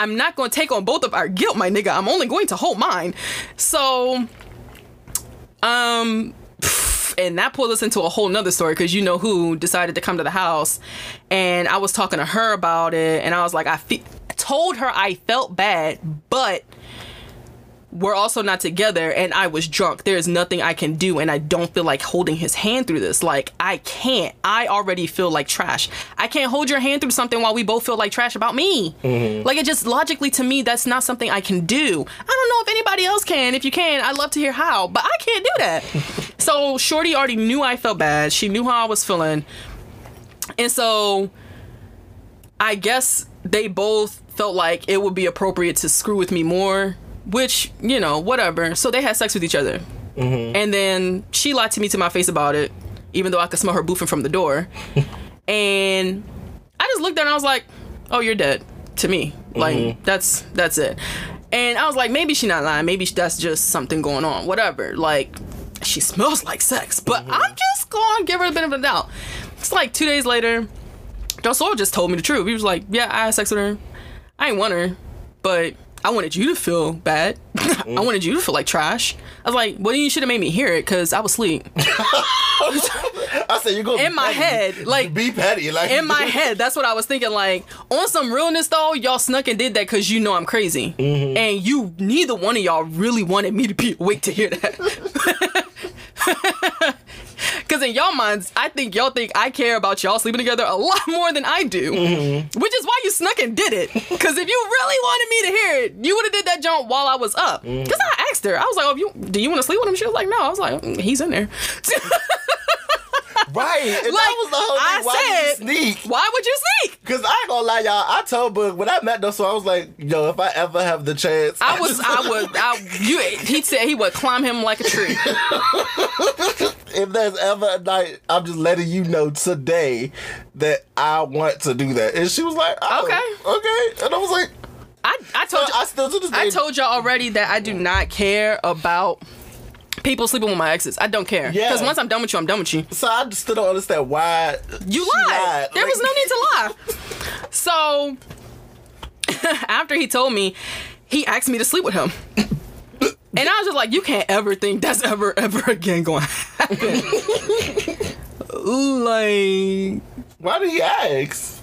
I'm not going to take on both of our guilt, my nigga. I'm only going to hold mine. So, um, and that pulled us into a whole nother story because you know who decided to come to the house and i was talking to her about it and i was like i fe- told her i felt bad but we're also not together and i was drunk. There's nothing i can do and i don't feel like holding his hand through this. Like i can't. I already feel like trash. I can't hold your hand through something while we both feel like trash about me. Mm-hmm. Like it just logically to me that's not something i can do. I don't know if anybody else can. If you can i'd love to hear how but i can't do that. [LAUGHS] So shorty already knew i felt bad. She knew how i was feeling. And so i guess they both felt like it would be appropriate to screw with me more which you know whatever. So they had sex with each other. Mm-hmm. And then she lied to me to my face about it even though i could smell her boofing from the door. [LAUGHS] And i just looked at her and i was like oh you're dead to me. Like mm-hmm. that's that's it. And i was like maybe she not lying. Maybe that's just something going on. Whatever. Like she smells like sex. But mm-hmm. i'm just gonna give her a bit of a doubt. It's like two days later Joe Soul just told me the truth. He was like, "Yeah, I had sex with her. I ain't want her, but I wanted you to feel bad. [LAUGHS] I mm. wanted you to feel like trash." I was like, "Well, you should have made me hear it because I was asleep." [LAUGHS] I said you're gonna In be my petty. head, like- be petty, like In my [LAUGHS] head, that's what I was thinking. Like on some realness, though, y'all snuck and did that because you know I'm crazy, mm-hmm. and you neither one of y'all really wanted me to be awake to hear that. Because in y'all minds, I think y'all think I care about y'all sleeping together a [LAUGHS] lot more than I do. Which is why you snuck and did it. Because if you really wanted me to hear it, you would have did that jump while I was up. Because I asked her, I was like, "Oh, you do you want to sleep with him?" She was like, "No." I was like, "Mm, "He's in there." [LAUGHS] [LAUGHS] right. And like that was the whole thing. I Why said, did you sneak? Why would you sneak? Cause I ain't gonna lie, y'all. I told Book when I met them, so I was like, "Yo, if I ever have the chance, I was, just- I [LAUGHS] would, I, you, he said he would climb him like a tree. if there's ever a night, I'm just letting you know today that I want to do that." And she was like, oh, Okay. okay," and I was like, I, I told you, "I still to this day." I told y'all already that I do not care about people sleeping with my exes. I don't care. Yeah. Because once I'm done with you, I'm done with you. so I just still don't understand why You she lied. There Like, was no need to lie. [LAUGHS] So [LAUGHS] after he told me, he asked me to sleep with him. And I was just like, you can't ever think that's ever, [LAUGHS] ever again going to happen. like, Why did he ask?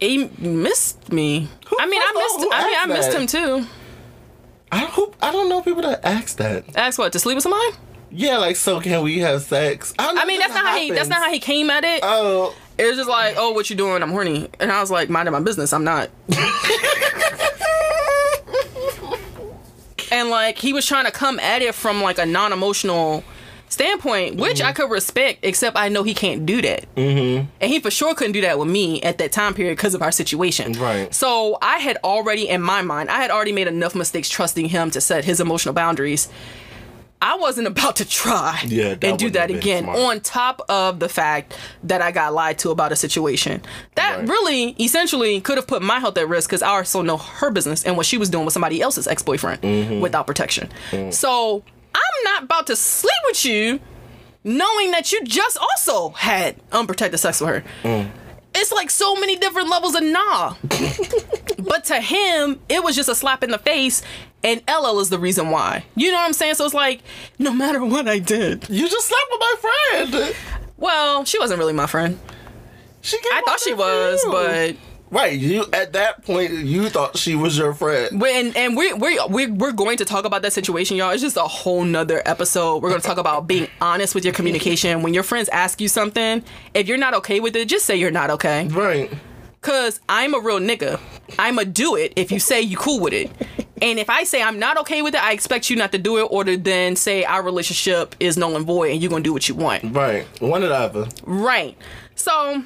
he missed me. I mean, I missed. I mean, I missed that? him too. I hope I don't know people that ask that. Ask what to sleep with somebody? Yeah, like so can we have sex? I, don't I mean, that's not how he. That's not how he came at it. Oh, It was just like, oh, what you doing? I'm horny, and I was like, minding my business. I'm not. [LAUGHS] and like he was trying to come at it from like a non-emotional standpoint, which I could respect, except I know he can't do that. Mm-hmm. And he for sure couldn't do that with me at that time period because of our situation. Right. So I had already, in my mind, I had already made enough mistakes trusting him to set his emotional boundaries. I wasn't [LAUGHS] about to try Yeah, and do that again smart. on top of the fact that I got lied to about a situation. That Right. really essentially could have put my health at risk because I also know her business and what she was doing with somebody else's ex boyfriend Mm-hmm. without protection. Mm. So I'm not about to sleep with you knowing that you just also had unprotected sex with her. Mm. It's like so many different levels of nah. [LAUGHS] but to him, it was just a slap in the face, and LL is the reason why. You know what I'm saying? So it's like, no matter what I did. you just slept with my friend. Well, she wasn't really my friend. She came I thought she was, you. but Right. You at that point you thought she was your friend. When and we we we we're going to talk about that situation, y'all. It's just a whole nother episode. We're going to talk about being [LAUGHS] honest with your communication. When your friends ask you something, if you're not okay with it, just say you're not okay. Right. Cause I'm a real nigga. I'ma do it if you say you cool with it. And if I say I'm not okay with it, I expect you not to do it or to then say our relationship is null and void and you're gonna do what you want. Right. One or the other. Right. So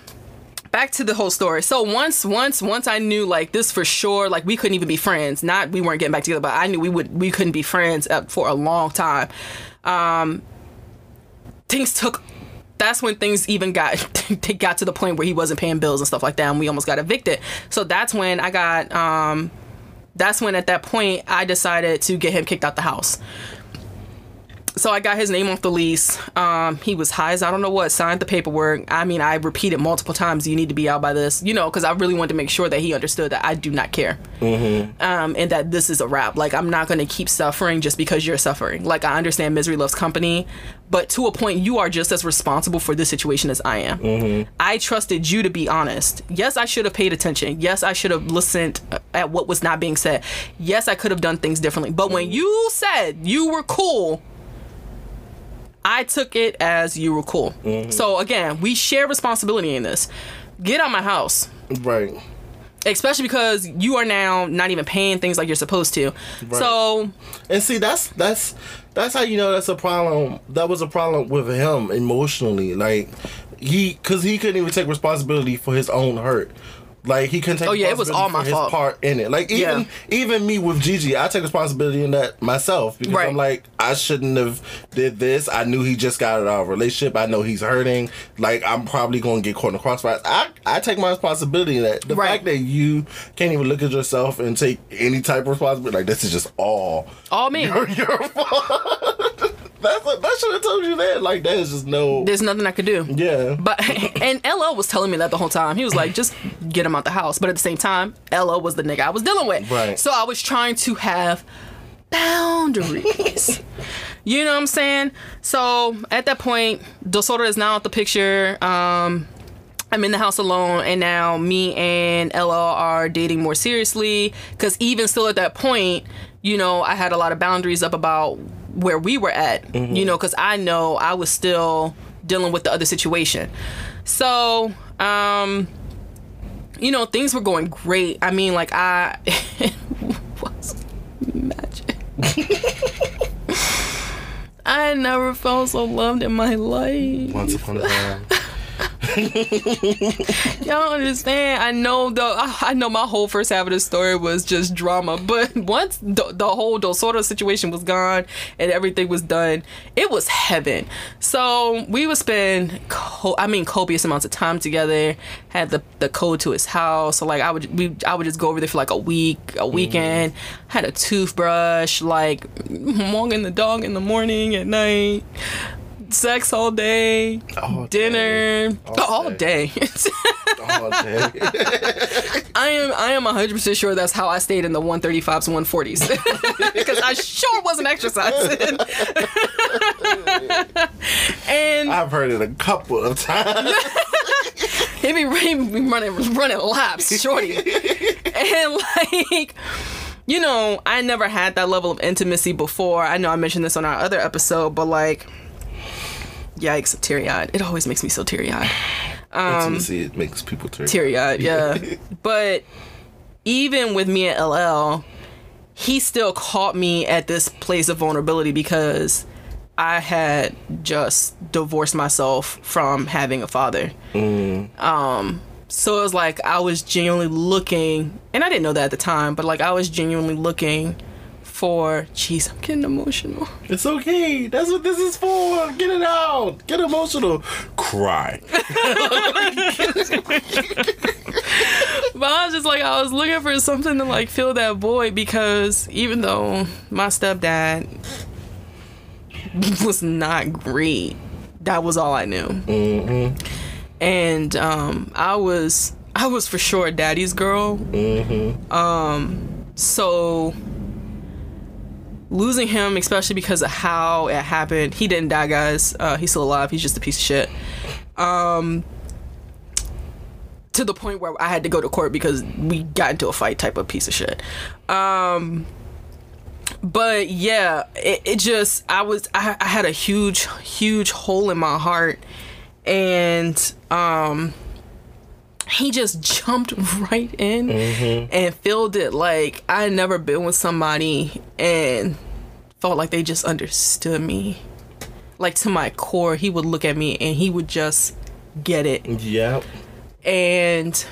back to the whole story. So once once once I knew like this for sure, like we couldn't even be friends. Not we weren't getting back together, but I knew we would we couldn't be friends uh, for a long time. Um things took that's when things even got [LAUGHS] they got to the point where he wasn't paying bills and stuff like that and we almost got evicted. So that's when I got um that's when at that point I decided to get him kicked out the house so I got his name off the lease. Um, he was high as I don't know what, signed the paperwork. I mean, I repeated multiple times, you need to be out by this, you know, because I really wanted to make sure that he understood that I do not care. Mm-hmm. Um, and that this is a wrap. Like, I'm not going to keep suffering just because you're suffering. Like, I understand misery loves company, but to a point, you are just as responsible for this situation as I am. Mm-hmm. I trusted you to be honest. Yes, I should have paid attention. Yes, I should have listened at what was not being said. Yes, I could have done things differently. But when you said you were cool, I took it as you were cool. Mm-hmm. So again, we share responsibility in this. Get out my house. Right. Especially because you are now not even paying things like you're supposed to. So And see, that's that's that's how you know that's a problem. That was a problem with him emotionally. Like he, cause he couldn't even take responsibility for his own hurt. Like he couldn't take. Oh, yeah, it was all my fault. part in it. Like even Yeah. even me with Gigi, I take responsibility in that myself because Right. I'm like I shouldn't have did this. I knew he just got out of a relationship. I know he's hurting. Like I'm probably going to get caught in the crossfire. I I take my responsibility in that. The Right. fact that you can't even look at yourself and take any type of responsibility, like this is just all all me. your, your fault. [LAUGHS] That's that should have told you that. Like that is just no. There's nothing I could do. Yeah. But [LAUGHS] and LL was telling me that the whole time. He was like, just get him out the house. But at the same time, LL was the nigga I was dealing with. Right. So I was trying to have boundaries. you know what I'm saying? So at that point, Dosora is now out the picture. Um I'm in the house alone, and now me and LL are dating more seriously. Because even still at that point, you know, I had a lot of boundaries up about where we were at, you know, because I know I was still dealing with the other situation. So, um, you know, things were going great. I mean, like, I [LAUGHS] was magic. [LAUGHS] I never felt so loved in my life. Once upon a time. [LAUGHS] Y'all don't understand. I know the I know my whole first half of the story was just drama, but [LAUGHS] once the, the whole Dosora situation was gone and everything was done, it was heaven. So we would spend, co- I mean, copious amounts of time together. Had the the code to his house, so like I would we I would just go over there for like a week, a mm-hmm. weekend. Had a toothbrush, like walking the dog in the morning, at night. Sex all day, All dinner All all day. day. All day. [LAUGHS] [LAUGHS] I am I am 100% sure that's how I stayed in the 135s and 140s because [LAUGHS] I sure wasn't exercising. and I've heard it a couple of times. he be, he be running running laps, shorty. and like you know, I never had that level of intimacy before. I know I mentioned this on our other episode, but like yikes, teary eyed. It always makes me so teary eyed. Intimacy it makes people teary. teary eyed, yeah. [LAUGHS] but even with me and LL, he still caught me at this place of vulnerability because I had just divorced myself from having a father. Um, so it was like I was genuinely looking, and I didn't know that at the time, but like I was genuinely looking for. Jeez, I'm getting emotional. It's okay. That's what this is for. Get it out. Get emotional. Cry. [LAUGHS] But I was just like, I was looking for something to like fill that void because even though my stepdad was not great, that was all I knew. And um, I was, I was for sure daddy's girl. Um, so losing him, especially because of how it happened, he didn't die, guys. Uh, he's still alive. He's just a piece of shit. Um, to the point where I had to go to court because we got into a fight type of piece of shit. Um, but yeah, it, it just I was I, I had a huge huge hole in my heart, and um, he just jumped [LAUGHS] right in mm-hmm. and filled it like I had never been with somebody and felt like they just understood me, like to my core. He would look at me and he would just get it Yep. and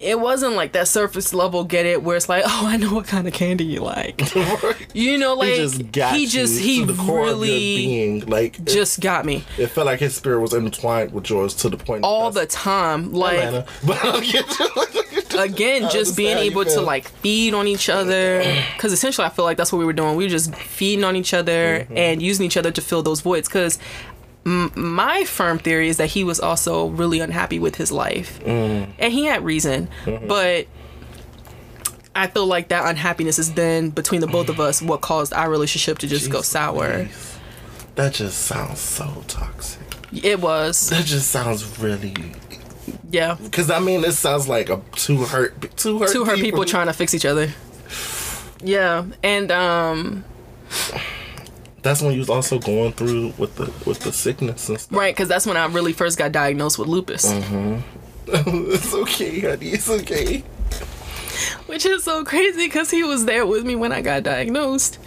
it wasn't like that surface level get it where it's like [LAUGHS] oh i know what kind of candy you like. [LAUGHS] You know like he just got he just he to the core of your really being. Like it- just got me. it, felt like his spirit was intertwined with yours to the point all the time like Atlanta. [LAUGHS] But I'll get to again just being understand. How you able to like feed on each other. [CLEARS THROAT] Because essentially i feel like that's what we were doing. We were just feeding on each other Mm-hmm. and using each other to fill those voids. Because m- my firm theory is that he was also really unhappy with his life Mm. and he had reason Mm-hmm. but i feel like that unhappiness is then between the both of us what caused our relationship to just go sour Christ. That just sounds so toxic. it was That just sounds really. yeah Because I mean, it sounds like a two hurt, two hurt, two hurt people trying to fix each other yeah and um That's when you was also going through with the with the sickness and stuff. Right, because that's when I really first got diagnosed with lupus, [LAUGHS] it's okay, honey. It's okay. which is so crazy because he was there with me when I got diagnosed,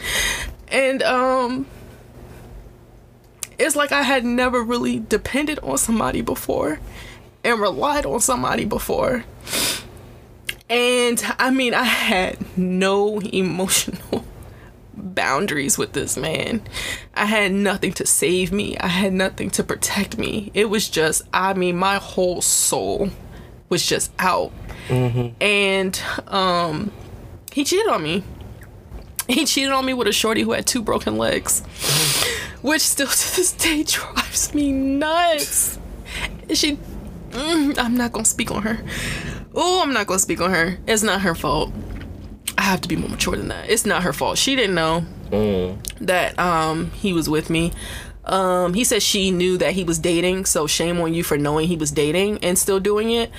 and um, it's like I had never really depended on somebody before, and relied on somebody before, and I mean I had no [LAUGHS] emotional boundaries with this man. I had nothing to save me. I had nothing to protect me. It was just, I mean, my whole soul was just out. And um he cheated on me. He cheated on me with a shorty who had two broken legs. Which still to this day [LAUGHS] drives me nuts. She mm, I'm not gonna speak on her. Oh, I'm not gonna speak on her. It's not her fault. I have to be more mature than that. It's not her fault. She didn't know that um he was with me. Um he said she knew that he was dating, so shame on you for knowing he was dating and still doing it.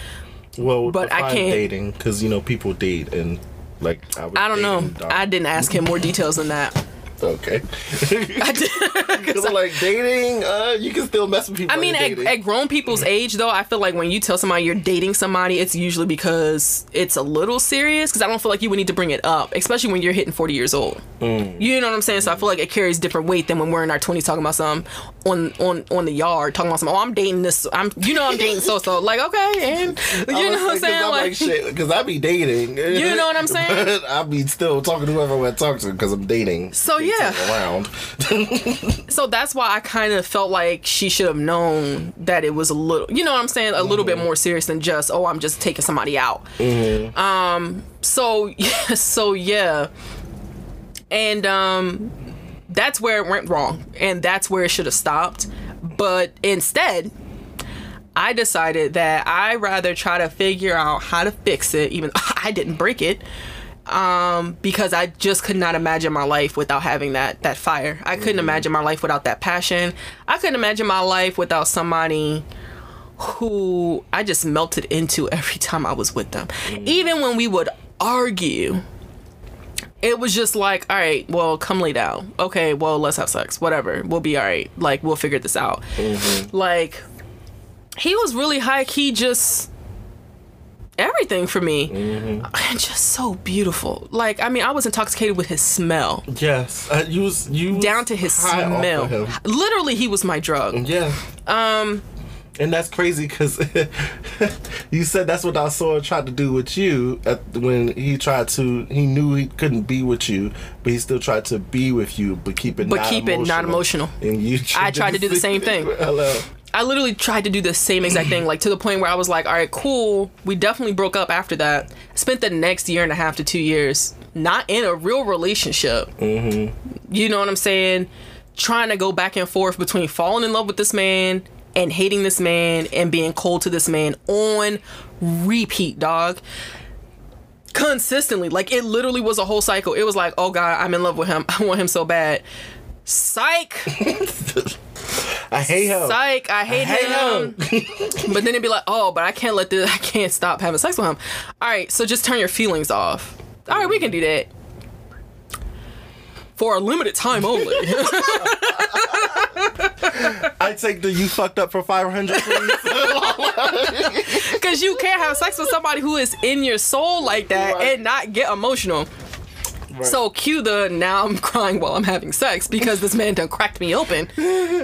Well, But I can't- dating because you know people date and like I, I don't know. I didn't ask him more details than that. Okay. I did. [LAUGHS] Because I'm like dating, uh, you can still mess with people. I mean, at, at grown people's age, though, I feel like when you tell somebody you're dating somebody, it's usually because it's a little serious. Because I don't feel like you would need to bring it up, especially when you're hitting 40 years old. Mm. You know what I'm saying? So I feel like it carries different weight than when we're in our 20s talking about some on on on the yard, talking about some. Oh, I'm dating this. I'm, you know, I'm dating [LAUGHS] so so. Like, okay, and you know what I'm saying? Like, Like, shit, because I be dating. You know what I'm [LAUGHS] saying? But I be still talking to whoever I want to talk to because I'm dating. So, yeah. around. [LAUGHS] so that's why I kind of felt like she should have known that it was a little, you know what I'm saying, a little bit more serious than just, oh, I'm just taking somebody out. Um. So [LAUGHS] yeah. So yeah. And um, that's where it went wrong, and that's where it should have stopped. But instead, I decided that I rather try to figure out how to fix it, even [LAUGHS] I didn't break it um because i just could not imagine my life without having that that fire. I couldn't mm-hmm. imagine my life without that passion. I couldn't imagine my life without somebody who i just melted into [LAUGHS] every time i was with them. Mm-hmm. Even when we would argue it was just like all right well come lay down. Okay well let's have sex. Whatever. We'll be all right. Like we'll figure this out. Mm-hmm. Like he was really high key just everything for me [SIGHS] and just so beautiful like i mean i was intoxicated with his smell Yes, uh, you was you was down to his off of smell literally he was my drug Yeah. Um. And that's crazy because [LAUGHS] you said that's what I saw tried to do with you at, when he tried to. He knew he couldn't be with you, but he still tried to be with you, but keep it. But keep it not emotional. And you. I tried to do the same thing. [LAUGHS] Hello. I literally tried to do the same exact thing, like to the point where I was like, all right, cool. We definitely broke up after that. Spent the next year and a half to two years not in a real relationship. Mm-hmm. You know what I'm saying? Trying to go back and forth between falling in love with this man and hating this man and being cold to this man on repeat, dog. Consistently. Like it literally was a whole cycle. It was like, oh God, I'm in love with him. [LAUGHS] I want him so bad. Psych. [LAUGHS] I hate him. Psych, I hate, hate him. [LAUGHS] but then it'd be like, oh, but I can't let this, I can't stop having sex with him. All right, so just turn your feelings off. All right, we can do that. For a limited time only. [LAUGHS] I take the you fucked up for 500 please. [LAUGHS] Because you can't have sex with somebody who is in your soul like that Right. and not get emotional. So cue the now I'm [LAUGHS] crying while I'm having sex because this man done cracked me open and [LAUGHS]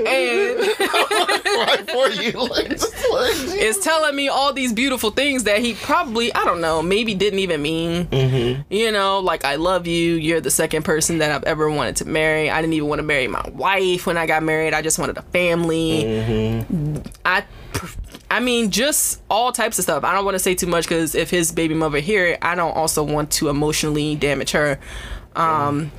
right for you. [LAUGHS] Like, like, is telling me all these beautiful things that he probably I don't know maybe didn't even mean. Mm-hmm. You know, like I love you. You're the second person that I've ever wanted to marry. I didn't even want to marry my wife when I got married. I just wanted a family. Mm-hmm. I. I mean, just all types of stuff. I don't want to say too much because if his baby mother hear it, I don't also want to emotionally damage her. Um,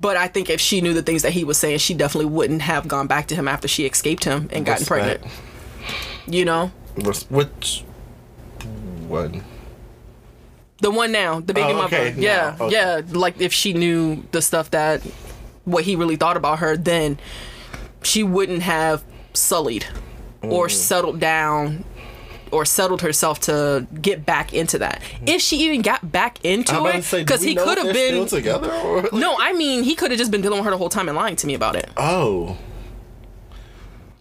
but I think if she knew the things that he was saying, she definitely wouldn't have gone back to him after she escaped him and gotten pregnant. You know, What's- Which one? the one now, the baby Oh, okay, mother. Yeah, now, okay. yeah. Like if she knew the stuff that what he really thought about her, then she wouldn't have sullied or Mm. settled down or settled herself to get back into that. If she even got back into it, because he could have been. together. Or like- No, I mean he could have just been dealing with her the whole time and lying to me about it. Oh,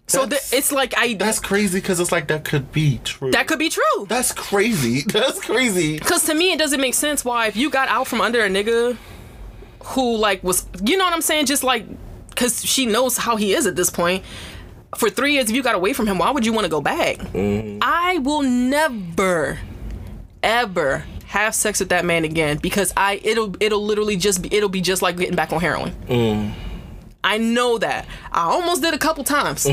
So th- it's like I that's crazy because it's like that could be true. that could be true. That's crazy. [LAUGHS] That's crazy. Because to me, it doesn't make sense why if you got out from under a nigga who like was, you know what I'm saying? Just like, because she knows how he is at this point. For three years, if you got away from him, why would you want to go back? Mm-hmm. I will never, ever have sex with that man again because I it'll it'll literally just be it'll be just like getting back on heroin. Mm. I know that. I almost did a couple times. [LAUGHS]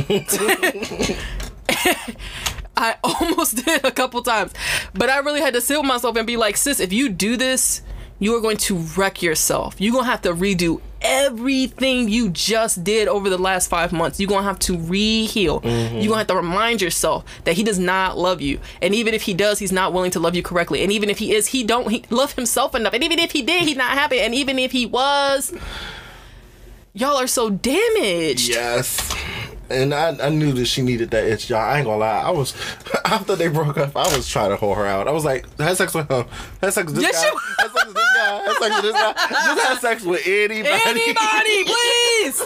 I almost [LAUGHS] did a couple times. But I really had to sit with myself and be like, sis, if you do this, you are going to wreck yourself. You're going to have to redo everything you just did over the last five months. You're going to have to re heal. Mm-hmm. You're going to have to remind yourself that he does not love you. And even if he does, he's not willing to love you correctly. And even if he is, he don't he love himself enough. And even if he did, he's not happy. And even if he was, y'all are so damaged. Yes. And I, I knew that she needed that itch, y'all. I ain't gonna lie. I was [LAUGHS] after they broke up. I was trying to hold her out. I was like, had sex with him. Had sex with this Yes, guy. you- Had sex with this guy. Had sex with this guy. Just had sex with anybody. Anybody, [LAUGHS] please.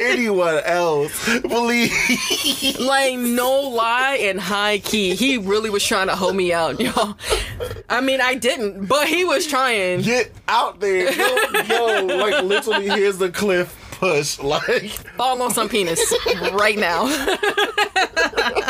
anyone else. Believe. like no lie and high key he really was trying to hold me out y'all i mean i didn't but he was trying Get out there. Yo, yo, like literally here's the cliff push. Like fall on penis right now [LAUGHS]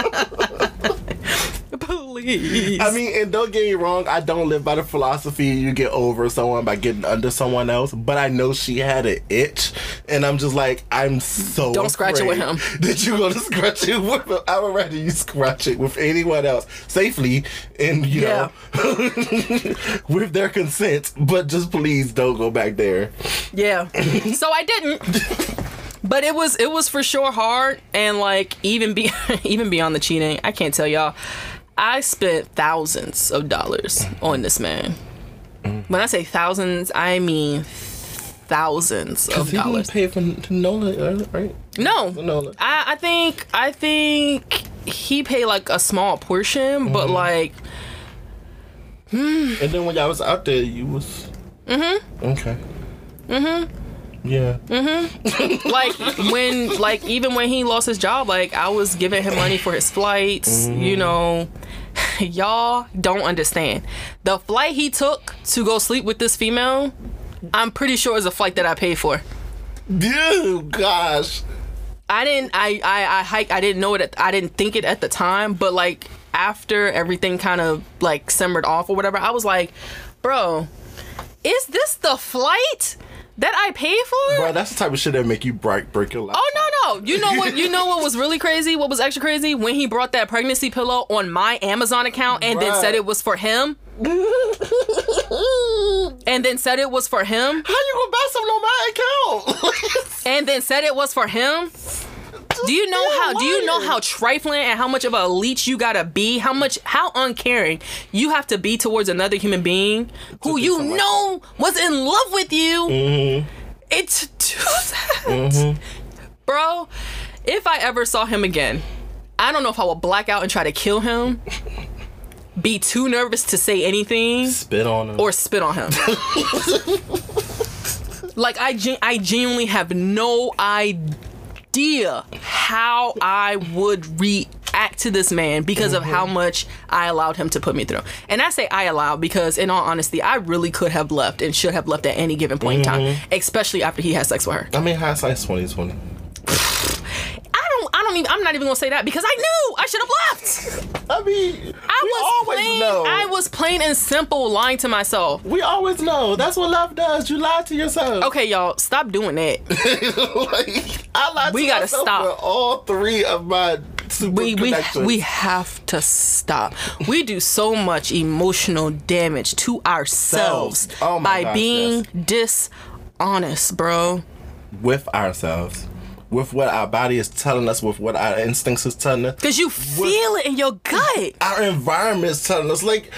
please I mean, and don't get me wrong, I don't live by the philosophy you get over someone by getting under someone else, but I know she had an itch, and I'm just like, I'm so Don't scratch it with him. [LAUGHS] That you gonna scratch it with him. I would rather you scratch it with anyone else safely and you Yeah. know [LAUGHS] with their consent, but just please don't go back there. yeah so i didn't but it was it was for sure hard and like even be [LAUGHS] even beyond the cheating i can't tell y'all i spent thousands of dollars on this man when i say thousands i mean thousands of He dollars didn't pay for Nola, right? No, No. I, I think I think he paid like a small portion, but like And then when y'all was out there, you was. Mm-hmm. Okay. Mm-hmm. Yeah. Mhm. [LAUGHS] like when like even when he lost his job, like I was giving him money for his flights. You know, [LAUGHS] y'all don't understand the flight he took to go sleep with this female. I'm pretty sure is a flight that I paid for. Dude, gosh. I didn't I I I hike I didn't know it at, I didn't think it at the time, but like after everything kind of like simmered off or whatever, I was like, "Bro, is this the flight that I paid for?" Bro, that's the type of shit that make you break break your life. Oh no no! You know what? You know what was really crazy? What was extra crazy? When he brought that pregnancy pillow on my Amazon account and then said it was for him, [LAUGHS] and then said it was for him, How you gonna buy something on my account? [LAUGHS] and then said it was for him. Do you know how? Do you know how trifling and how much of a leech you gotta be? How much? How uncaring you have to be towards another human being who you something know was in love with you, mm-hmm. It's do that. Mm-hmm. Bro, if I ever saw him again, I don't know if I would black out and try to kill him, be too nervous to say anything, Spit on him. or spit on him. [LAUGHS] like I gen- I genuinely have no idea how I would react to this man because of how mm-hmm. much I allowed him to put me through. And I say I allowed because in all honesty, I really could have left and should have left at any given point in time, mm-hmm. especially after he had sex with her. I mean, hindsight's twenty twenty. I don't even. I'm not even gonna say that because I knew I should have left. I mean, I we was always plain know. I was plain and simple lying to myself. We always know. That's what love does. You lie to yourself. Okay, y'all, stop doing that. [LAUGHS] like, I lied We to gotta myself stop. for all three of my super we we we have to stop. We do so much emotional damage to ourselves Oh by gosh, being dishonest, bro. with ourselves, with what our body is telling us, with what our instincts is telling us, Cause you feel it in your gut. our environment is telling us. Like,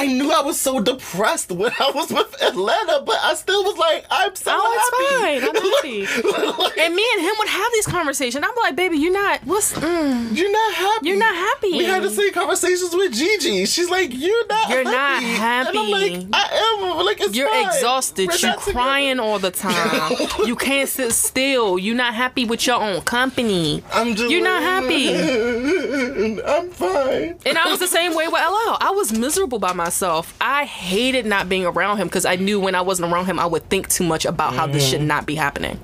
I knew I was so depressed when I was with Atlanta, but I still was like, I'm so Oh, happy. it's fine. I'm [LAUGHS] happy. And me and him would have these conversations. I'm like, baby, you're not. What's? Mm, You're not happy. You're not happy. We had the same conversations with Gigi. She's like, "You're not. You're happy. not And I'm like, happy. I am. Like, it's you're fine. exhausted. We're You not together." crying all the [LAUGHS] time. you can't sit still. You're not happy with your own company. I'm just. You're not happy. [LAUGHS] I'm fine. And I was the same way with LL. I was miserable by myself. I hated not being around him because I knew when I wasn't around him, I would think too much about how this should not be happening.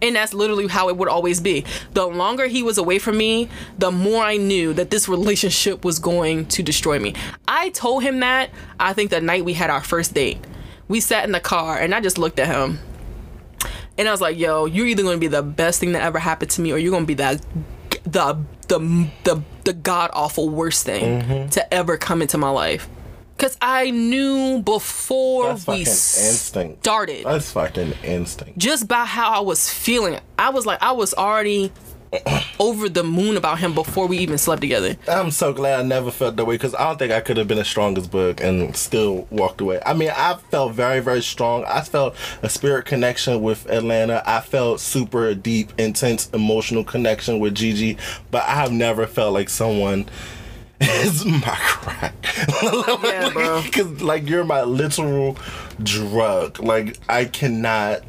And that's literally how it would always be. The longer he was away from me, the more I knew that this [LAUGHS] relationship was going to destroy me. I told him that, I think, the night we had our first date. We sat in the car and I just looked at him. And I was like, yo, you're either going to be the best thing that ever happened to me or you're going to be the the the the, the god awful worst thing Mm-hmm. to ever come into my life. Cuz I knew before we instinct. started That's fucking instinct. just by how I was feeling. I was like I was already [CLEARS THROAT] over the moon about him before we even slept together. I'm so glad I never felt that way because I don't think I could have been as strong as Book and still walked away. I mean, I felt very, very strong. I felt a spirit connection with Atlanta. I felt super deep, intense, emotional connection with Gigi, but I have never felt like someone [LAUGHS] is my crack. [LAUGHS] Yeah, bro. Because, like, you're my literal drug. Like, I cannot.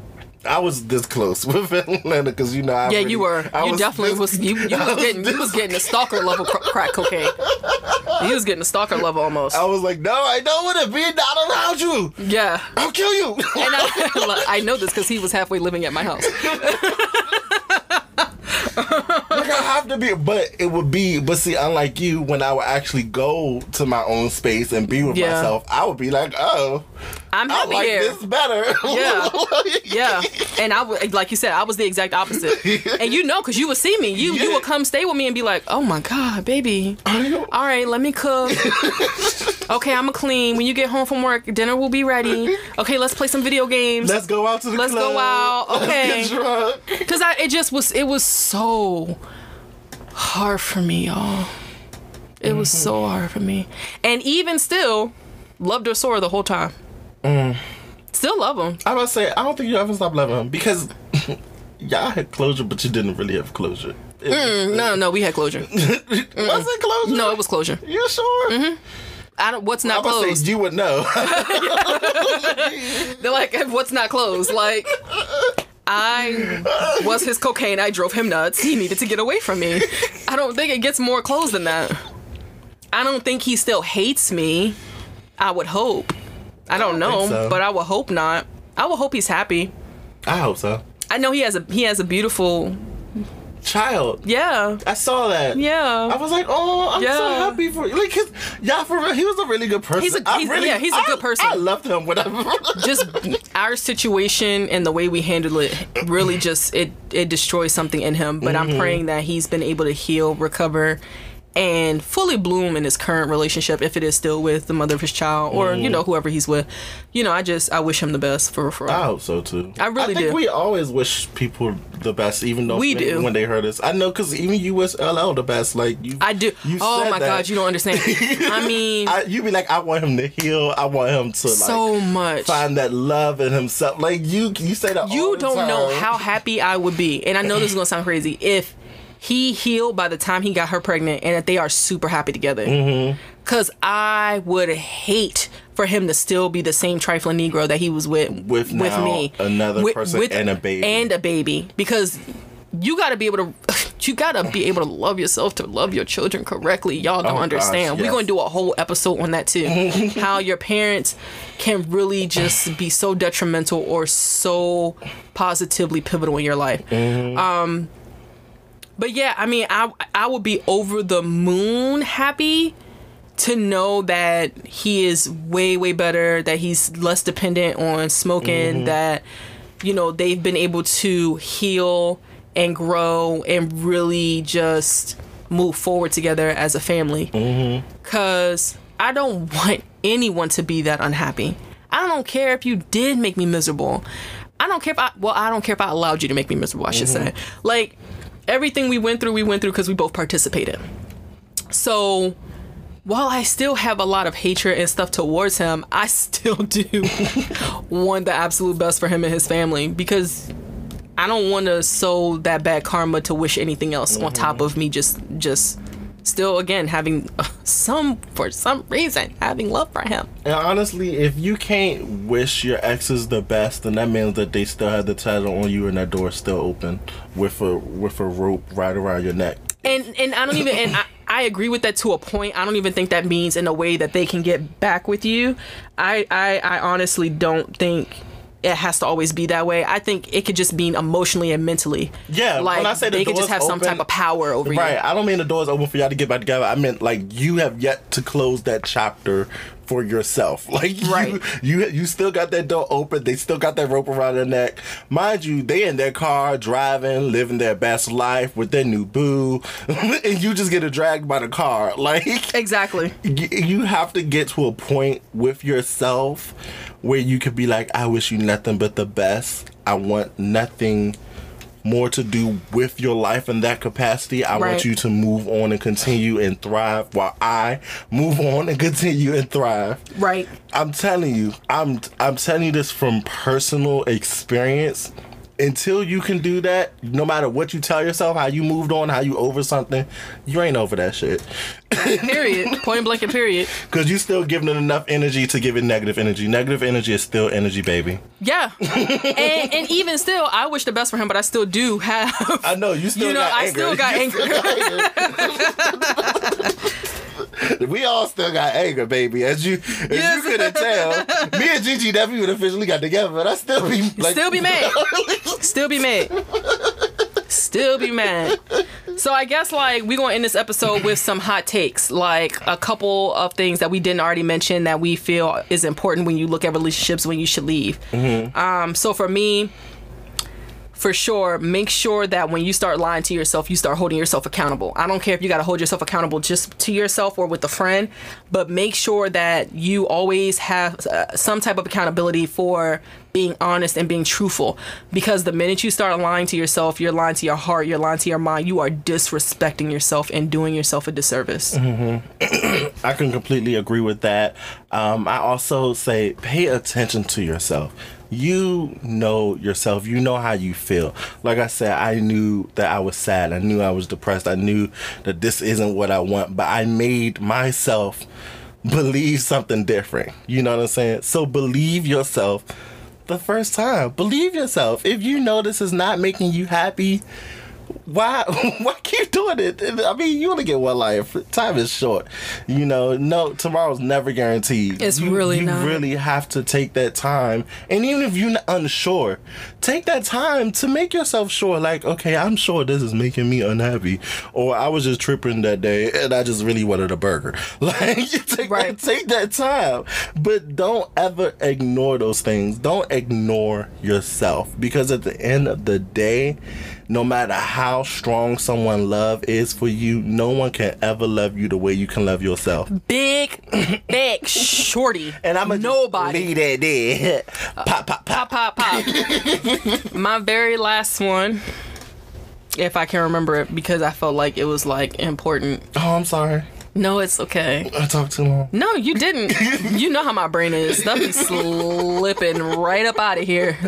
I was this close [LAUGHS] with Atlanta because you know I Yeah, really- you were. I you definitely this- was. You, you I was getting. You was getting the stalker level crack cocaine. He was getting the stalker level almost. I was like, no, I don't want to be not around you. Yeah. I'll kill you. And I, I know this because he was halfway living at my house. Like I have to be, but it would be. But see, unlike you, when I would actually go to my own space and be with Yeah. myself, I would be like, oh, I'm I like here. this better. Yeah. [LAUGHS] Yeah, and I would like you said, I was the exact opposite. [LAUGHS] And you know, cause you would see me, you you would come stay with me and be like, "Oh my god, baby, all right, let me cook. [LAUGHS] okay, I'ma clean. When you get home from work, dinner will be ready. Okay, let's play some video games. Let's go out to the club. Let's go out. Let's Okay. get drunk. Cause I it just was it was so hard for me, y'all. It was so mm-hmm. hard for me, and even still, loved her sore the whole time. Mm. Still love him. I was say, I don't think you ever stop loving him because [LAUGHS] y'all had closure, but you didn't really have closure. It- No, no, we had closure. [LAUGHS] Was it closure? No, it was closure. You sure? Mm-hmm. I don't. What's I not was closed? say you would know. [LAUGHS] They're like, what's not closed? Like, I was his cocaine. I drove him nuts. He needed to get away from me. I don't think it gets more closed than that. I don't think he still hates me. I would hope. I don't, don't know, so. but I would hope not. I would hope he's happy. I hope so. I know he has a he has a beautiful Child, yeah I saw that. Yeah. I was like, oh, I'm so happy for you. Like, his, yeah, for real, he was a really good person. He's a, he's- really, yeah, he's a I- good person. I loved him. Whatever. [LAUGHS] Just our situation and the way we handle it really just it it destroys something in him. But I'm mm-hmm. praying that he's been able to heal, recover, and fully bloom in his current relationship if it is still with the mother of his child or you mm-hmm. know whoever he's with. You know, I just I wish him the best for for. I hope so too. I really I think do. we always wish people the best, even though We do. when they hurt us. I know because even you wish LL the best. Like you, I do. You oh my that. god, you don't understand. [LAUGHS] I mean, I, you be like, I want him to heal. I want him to like so much. find that love in himself. Like you, you say that. you don't know how happy I would be, and I know this is gonna sound crazy if he healed by the time he got her pregnant, and that they are super happy together. Mm-hmm. Cause I would hate for him to still be the same trifling Negro that he was with With now me, another person and a baby. and a baby, because. You gotta be able to, [LAUGHS] you gotta be able to love yourself to love your children correctly. Y'all don't Oh, gosh, understand. We're gonna do a whole episode on that too. [LAUGHS] How your parents can really just be so detrimental or so positively pivotal in your life. Um, but yeah, I mean, I I would be over the moon happy to know that he is way way better, that he's less dependent on smoking, mm-hmm. that you know they've been able to heal and grow and really just move forward together as a family. Mm-hmm. Cause I don't want anyone to be that unhappy. I don't care if you did make me miserable. I don't care if I well, I don't care if I allowed you to make me miserable, I should mm-hmm. say. Like everything we went through, we went through because we both participated. So while I still have a lot of hatred and stuff towards him, I still [LAUGHS] do want the absolute best for him and his family because I don't want to sow that bad karma to wish anything else on top mm-hmm. of me just just still again having uh, some for some reason having love for him. And honestly, if you can't wish your exes the best, then that means that they still have the title on you and that door still open with a with a rope right around your neck. and and I don't even and I, [LAUGHS] I agree with that to a point. I don't even think that means in a way that they can get back with you. I I, I honestly don't think it has to always be that way. I think it could just mean emotionally and mentally. Yeah, like when I say the they could just have some type of power over Right. you. Right. I don't mean the door's open for y'all to get back together. I meant like you have yet to close that chapter for yourself. [LAUGHS] Like Right. you, you you still got that door open. They still got that rope around their neck. Mind you, they in their car driving, living their best life with their new boo, [LAUGHS] and you just get dragged by the car. [LAUGHS] Like Exactly. you have to get to a point with yourself where you could be like, I wish you nothing but the best. I want nothing more to do with your life in that capacity. I Right. want you to move on and continue and thrive while I move on and [LAUGHS] continue and thrive. Right. I'm telling you, I'm I'm telling you this from personal experience. Until you can do that, no matter what you tell yourself, how you moved on, how you over something, you ain't over that shit. [LAUGHS] Period. Point blank and period. Because you still giving it enough energy to give it negative energy. Negative energy is still energy, baby. Yeah. [LAUGHS] and and even still, I wish the best for him, but I still do have I know you [LAUGHS] still You know, got I still got You anger. got anger. We all still got anger, baby. As you as Yes. you couldn't tell, me and Gigi never even officially got together, but I still be [LAUGHS] like still be mad. Still be mad. Still be mad. So I guess like we're gonna end this episode with some hot takes, like a couple of things that we didn't already mention that we feel is important when you look at relationships when you should leave. Um, so for me, for sure, make sure that when you start lying to yourself, you start holding yourself accountable. I don't care if you got to hold yourself accountable just to yourself or with a friend, but make sure that you always have uh, some type of accountability for being honest and being truthful. Because the minute you start lying to yourself, you're lying to your heart, you're lying to your mind, you are disrespecting yourself and doing yourself a disservice. [CLEARS THROAT] I can completely agree with that. Um, I also say pay attention to yourself. You know yourself. You know how you feel. Like I said, I knew that I was sad. I knew I was depressed. I knew that this isn't what I want, but I made myself believe something different. You know what I'm saying? So believe yourself the first time. Believe yourself. If you know this is not making you happy, why [LAUGHS] why keep doing it? I mean, you only get one life. Time is short. You know, no tomorrow's never guaranteed. It's you, really you not. really have to take that time. And even if you're unsure, take that time to make yourself sure. Like, okay, I'm sure this is making me unhappy, or I was just tripping that day and I just really wanted a burger. [LAUGHS] Like, you take Right. that, take that time, but don't ever ignore those things. Don't ignore yourself because at the end of the day, no matter how strong someone love is for you, no one can ever love you the way you can love yourself. Big, [COUGHS] big, shorty. And I'm a nobody. leave that there. Uh, pop, pop, pop. Pop, pop, pop. [LAUGHS] My very last one, if I can remember it, because I felt like it was like important. Oh, I'm sorry. No, it's okay. I talked too long. No, you didn't. you know how my brain is. Stuff be slipping right up out of here.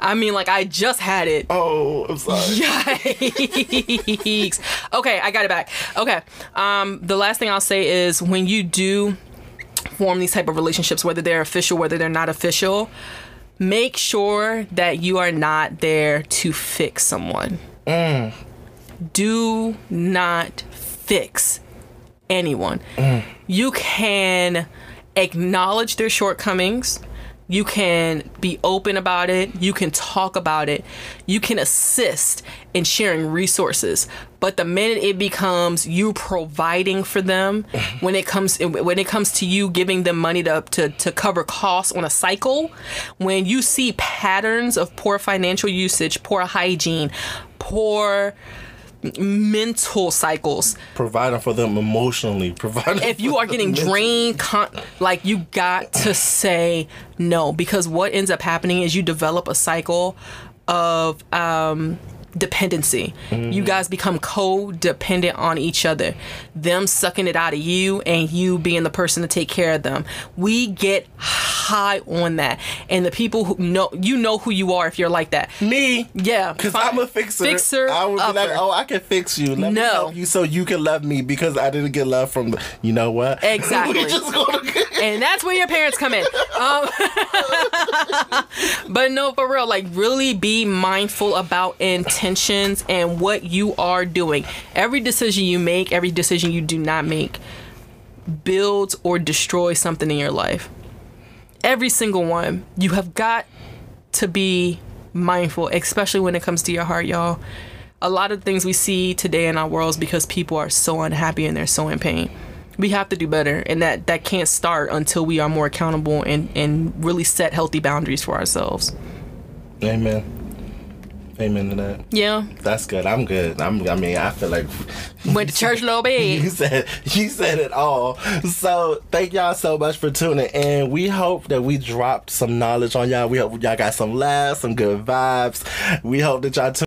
I mean, like I just had it. Oh, I'm sorry. [LAUGHS] Yikes. Okay, I got it back. Okay. Um, the last thing I'll say is when you do form these type of relationships, whether they're official, whether they're not official, make sure that you are not there to fix someone. Mm. Do not fix anyone. You can acknowledge their shortcomings. You can be open about it. You can talk about it. You can assist in sharing resources. But the minute it becomes you providing for them, mm-hmm. when it comes when it comes to you giving them money to, to, to cover costs on a cycle, when you see patterns of poor financial usage, poor hygiene, poor mental cycles, Providing for them emotionally. [LAUGHS] Providing if you are getting drained con- like you got to say no because what ends up happening is you develop a cycle of um dependency you guys become codependent on each other them sucking it out of you and you being the person to take care of them we get high on that and the people who know you know who you are if you're like that Me? yeah Because I'm a fixer. fixer I would be like, oh, I can fix you. Let me No. help you so you can love me because I didn't get love from the. You know what? [LAUGHS] Exactly. we just gonna and that's where your parents come in. [LAUGHS] Um, [LAUGHS] but no, for real, like really be mindful about intentions and what you are doing. Every decision you make, every decision you do not make, builds or destroys something in your life. Every single one. You have got to be mindful, especially when it comes to your heart, y'all. A lot of things we see today in our world is because people are so unhappy and they're so in pain. We have to do better, and that that can't start until we are more accountable and and really set healthy boundaries for ourselves. Amen. Amen to that. Yeah, That's good. I'm good. I'm. I mean, I feel like [LAUGHS] went to church a little bit. [LAUGHS] you said you said it all. So thank y'all so much for tuning in. We hope that we dropped some knowledge on y'all. We hope y'all got some laughs, some good vibes. We hope that y'all.